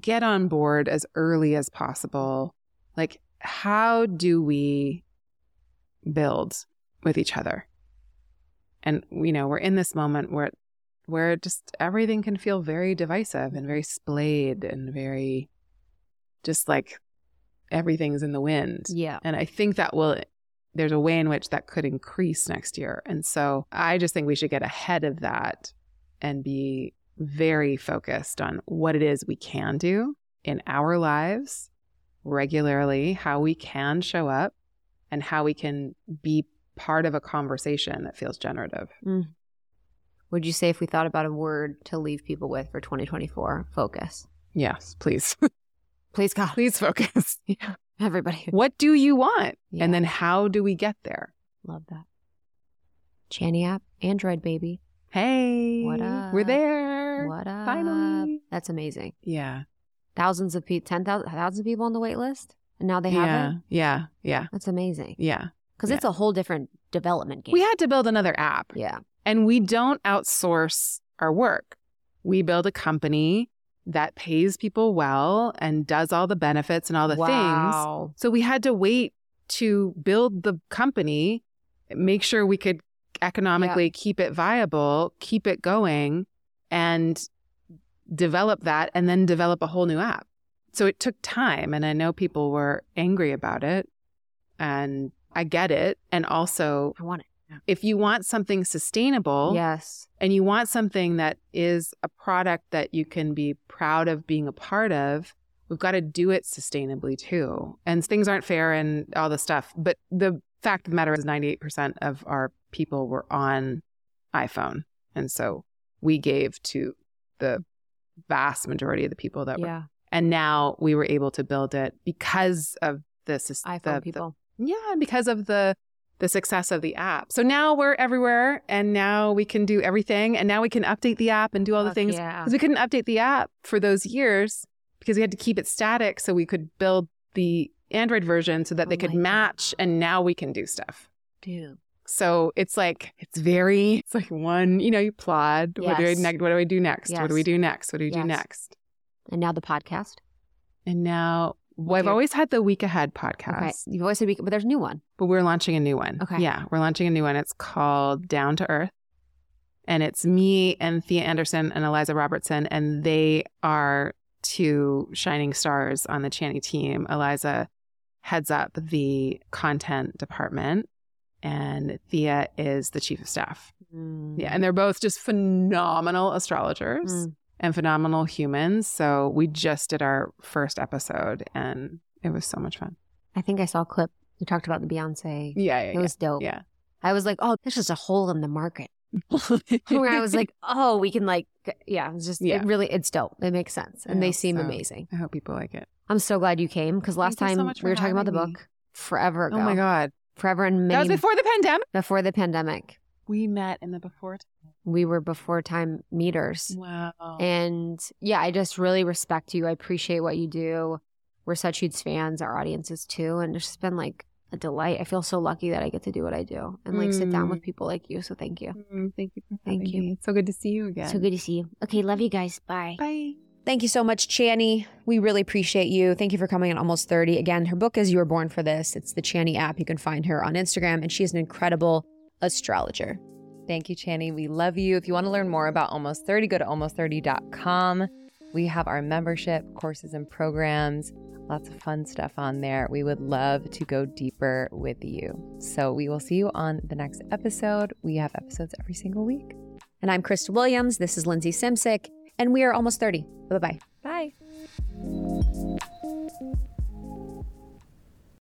Get on board as early as possible. Like how do we build with each other and you know we're in this moment where where just everything can feel very divisive and very splayed and very just like everything's in the wind. Yeah. And I think that will, there's a way in which that could increase next year. And so I just think we should get ahead of that and be very focused on what it is we can do in our lives regularly, how we can show up, and how we can be part of a conversation that feels generative. Mm. Would you say if we thought about a word to leave people with for 2024, focus? Yes, please. Please, God. please focus. Everybody. What do you want? Yeah. And then how do we get there? Love that. Chani app, Android baby. Hey, What up? we're there. What up? Finally. That's amazing. Yeah. Thousands of people, 10,000 thousands of people on the wait list. And now they have yeah. it. Yeah. Yeah. That's amazing. Yeah. Because it's a whole different development game. We had to build another app yeah. and we don't outsource our work. We build a company that pays people well and does all the benefits and all the things. wow. So we had to wait to build the company, make sure we could economically keep it viable, keep it going, and develop that, and then develop a whole new app. So it took time. And I know people were angry about it. And I get it. And also, I want it. if you want something sustainable Yes. and you want something that is a product that you can be proud of being a part of, we've got to do it sustainably too. And things aren't fair and all the stuff. But the fact of the matter is 98% of our people were on iPhone. And so we gave to the vast majority of the people that were. Yeah. And now we were able to build it because of this iPhone the, the, people. Yeah, because of the the success of the app. So now we're everywhere and now we can do everything and now we can update the app and do all the Fuck things yeah. because we couldn't update the app for those years because we had to keep it static so we could build the Android version so that Oh they could match and now we can do stuff. Dude. So it's like it's very it's like one, you know, you plod. What do I Yes. ne- what do I do next? What do we do next? What do we do next? And now the podcast. And now well, I've always had the week ahead podcast. Okay. You've always said week, but there's a new one. but we're launching a new one. Okay. Yeah, we're launching a new one. It's called Down to Earth. And it's me and Thea Anderson and Eliza Robertson, and they are two shining stars on the Chani team. Eliza heads up the content department, and Thea is the chief of staff. Yeah, and they're both just phenomenal astrologers Mm. And phenomenal humans. So we just did our first episode, and it was so much fun. I think I saw a clip. You talked about the Beyonce. Yeah, yeah, It was dope. yeah. I was like, oh, this is a hole in the market. Where I was like, oh, we can like, yeah, it's just, Yeah. it really, it's dope. It makes sense. I And they seem so. amazing. I hope people like it. I'm so glad you came because last Thank you so time we were talking about the having me. book forever ago. Oh my god, Forever and that was before the pandemic. before the pandemic. We met in the before. We were before time meters. Wow. And yeah, I just really respect you. I appreciate what you do. We're such huge fans, our audiences too. And it's just been like a delight. I feel so lucky that I get to do what I do and like sit down Mm. with people like you. So thank you. Mm, thank you. For Thank you. me. It's so good to see you again. So good to see you. Okay, love you guys. Bye. Bye. Thank you so much, Chani. We really appreciate you. Thank you for coming on Almost 30. Again, her book is You Were Born for This. It's the Chani app. You can find her on Instagram, and she is an incredible astrologer. Thank you, Chani. We love you. If you want to learn more about Almost 30, go to almost30.com. We have our membership, courses, and programs. Lots of fun stuff on there. We would love to go deeper with you. So we will see you on the next episode. We have episodes every single week. And I'm Krista Williams. This is Lindsey Simcik, and we are almost 30. Bye bye. Bye.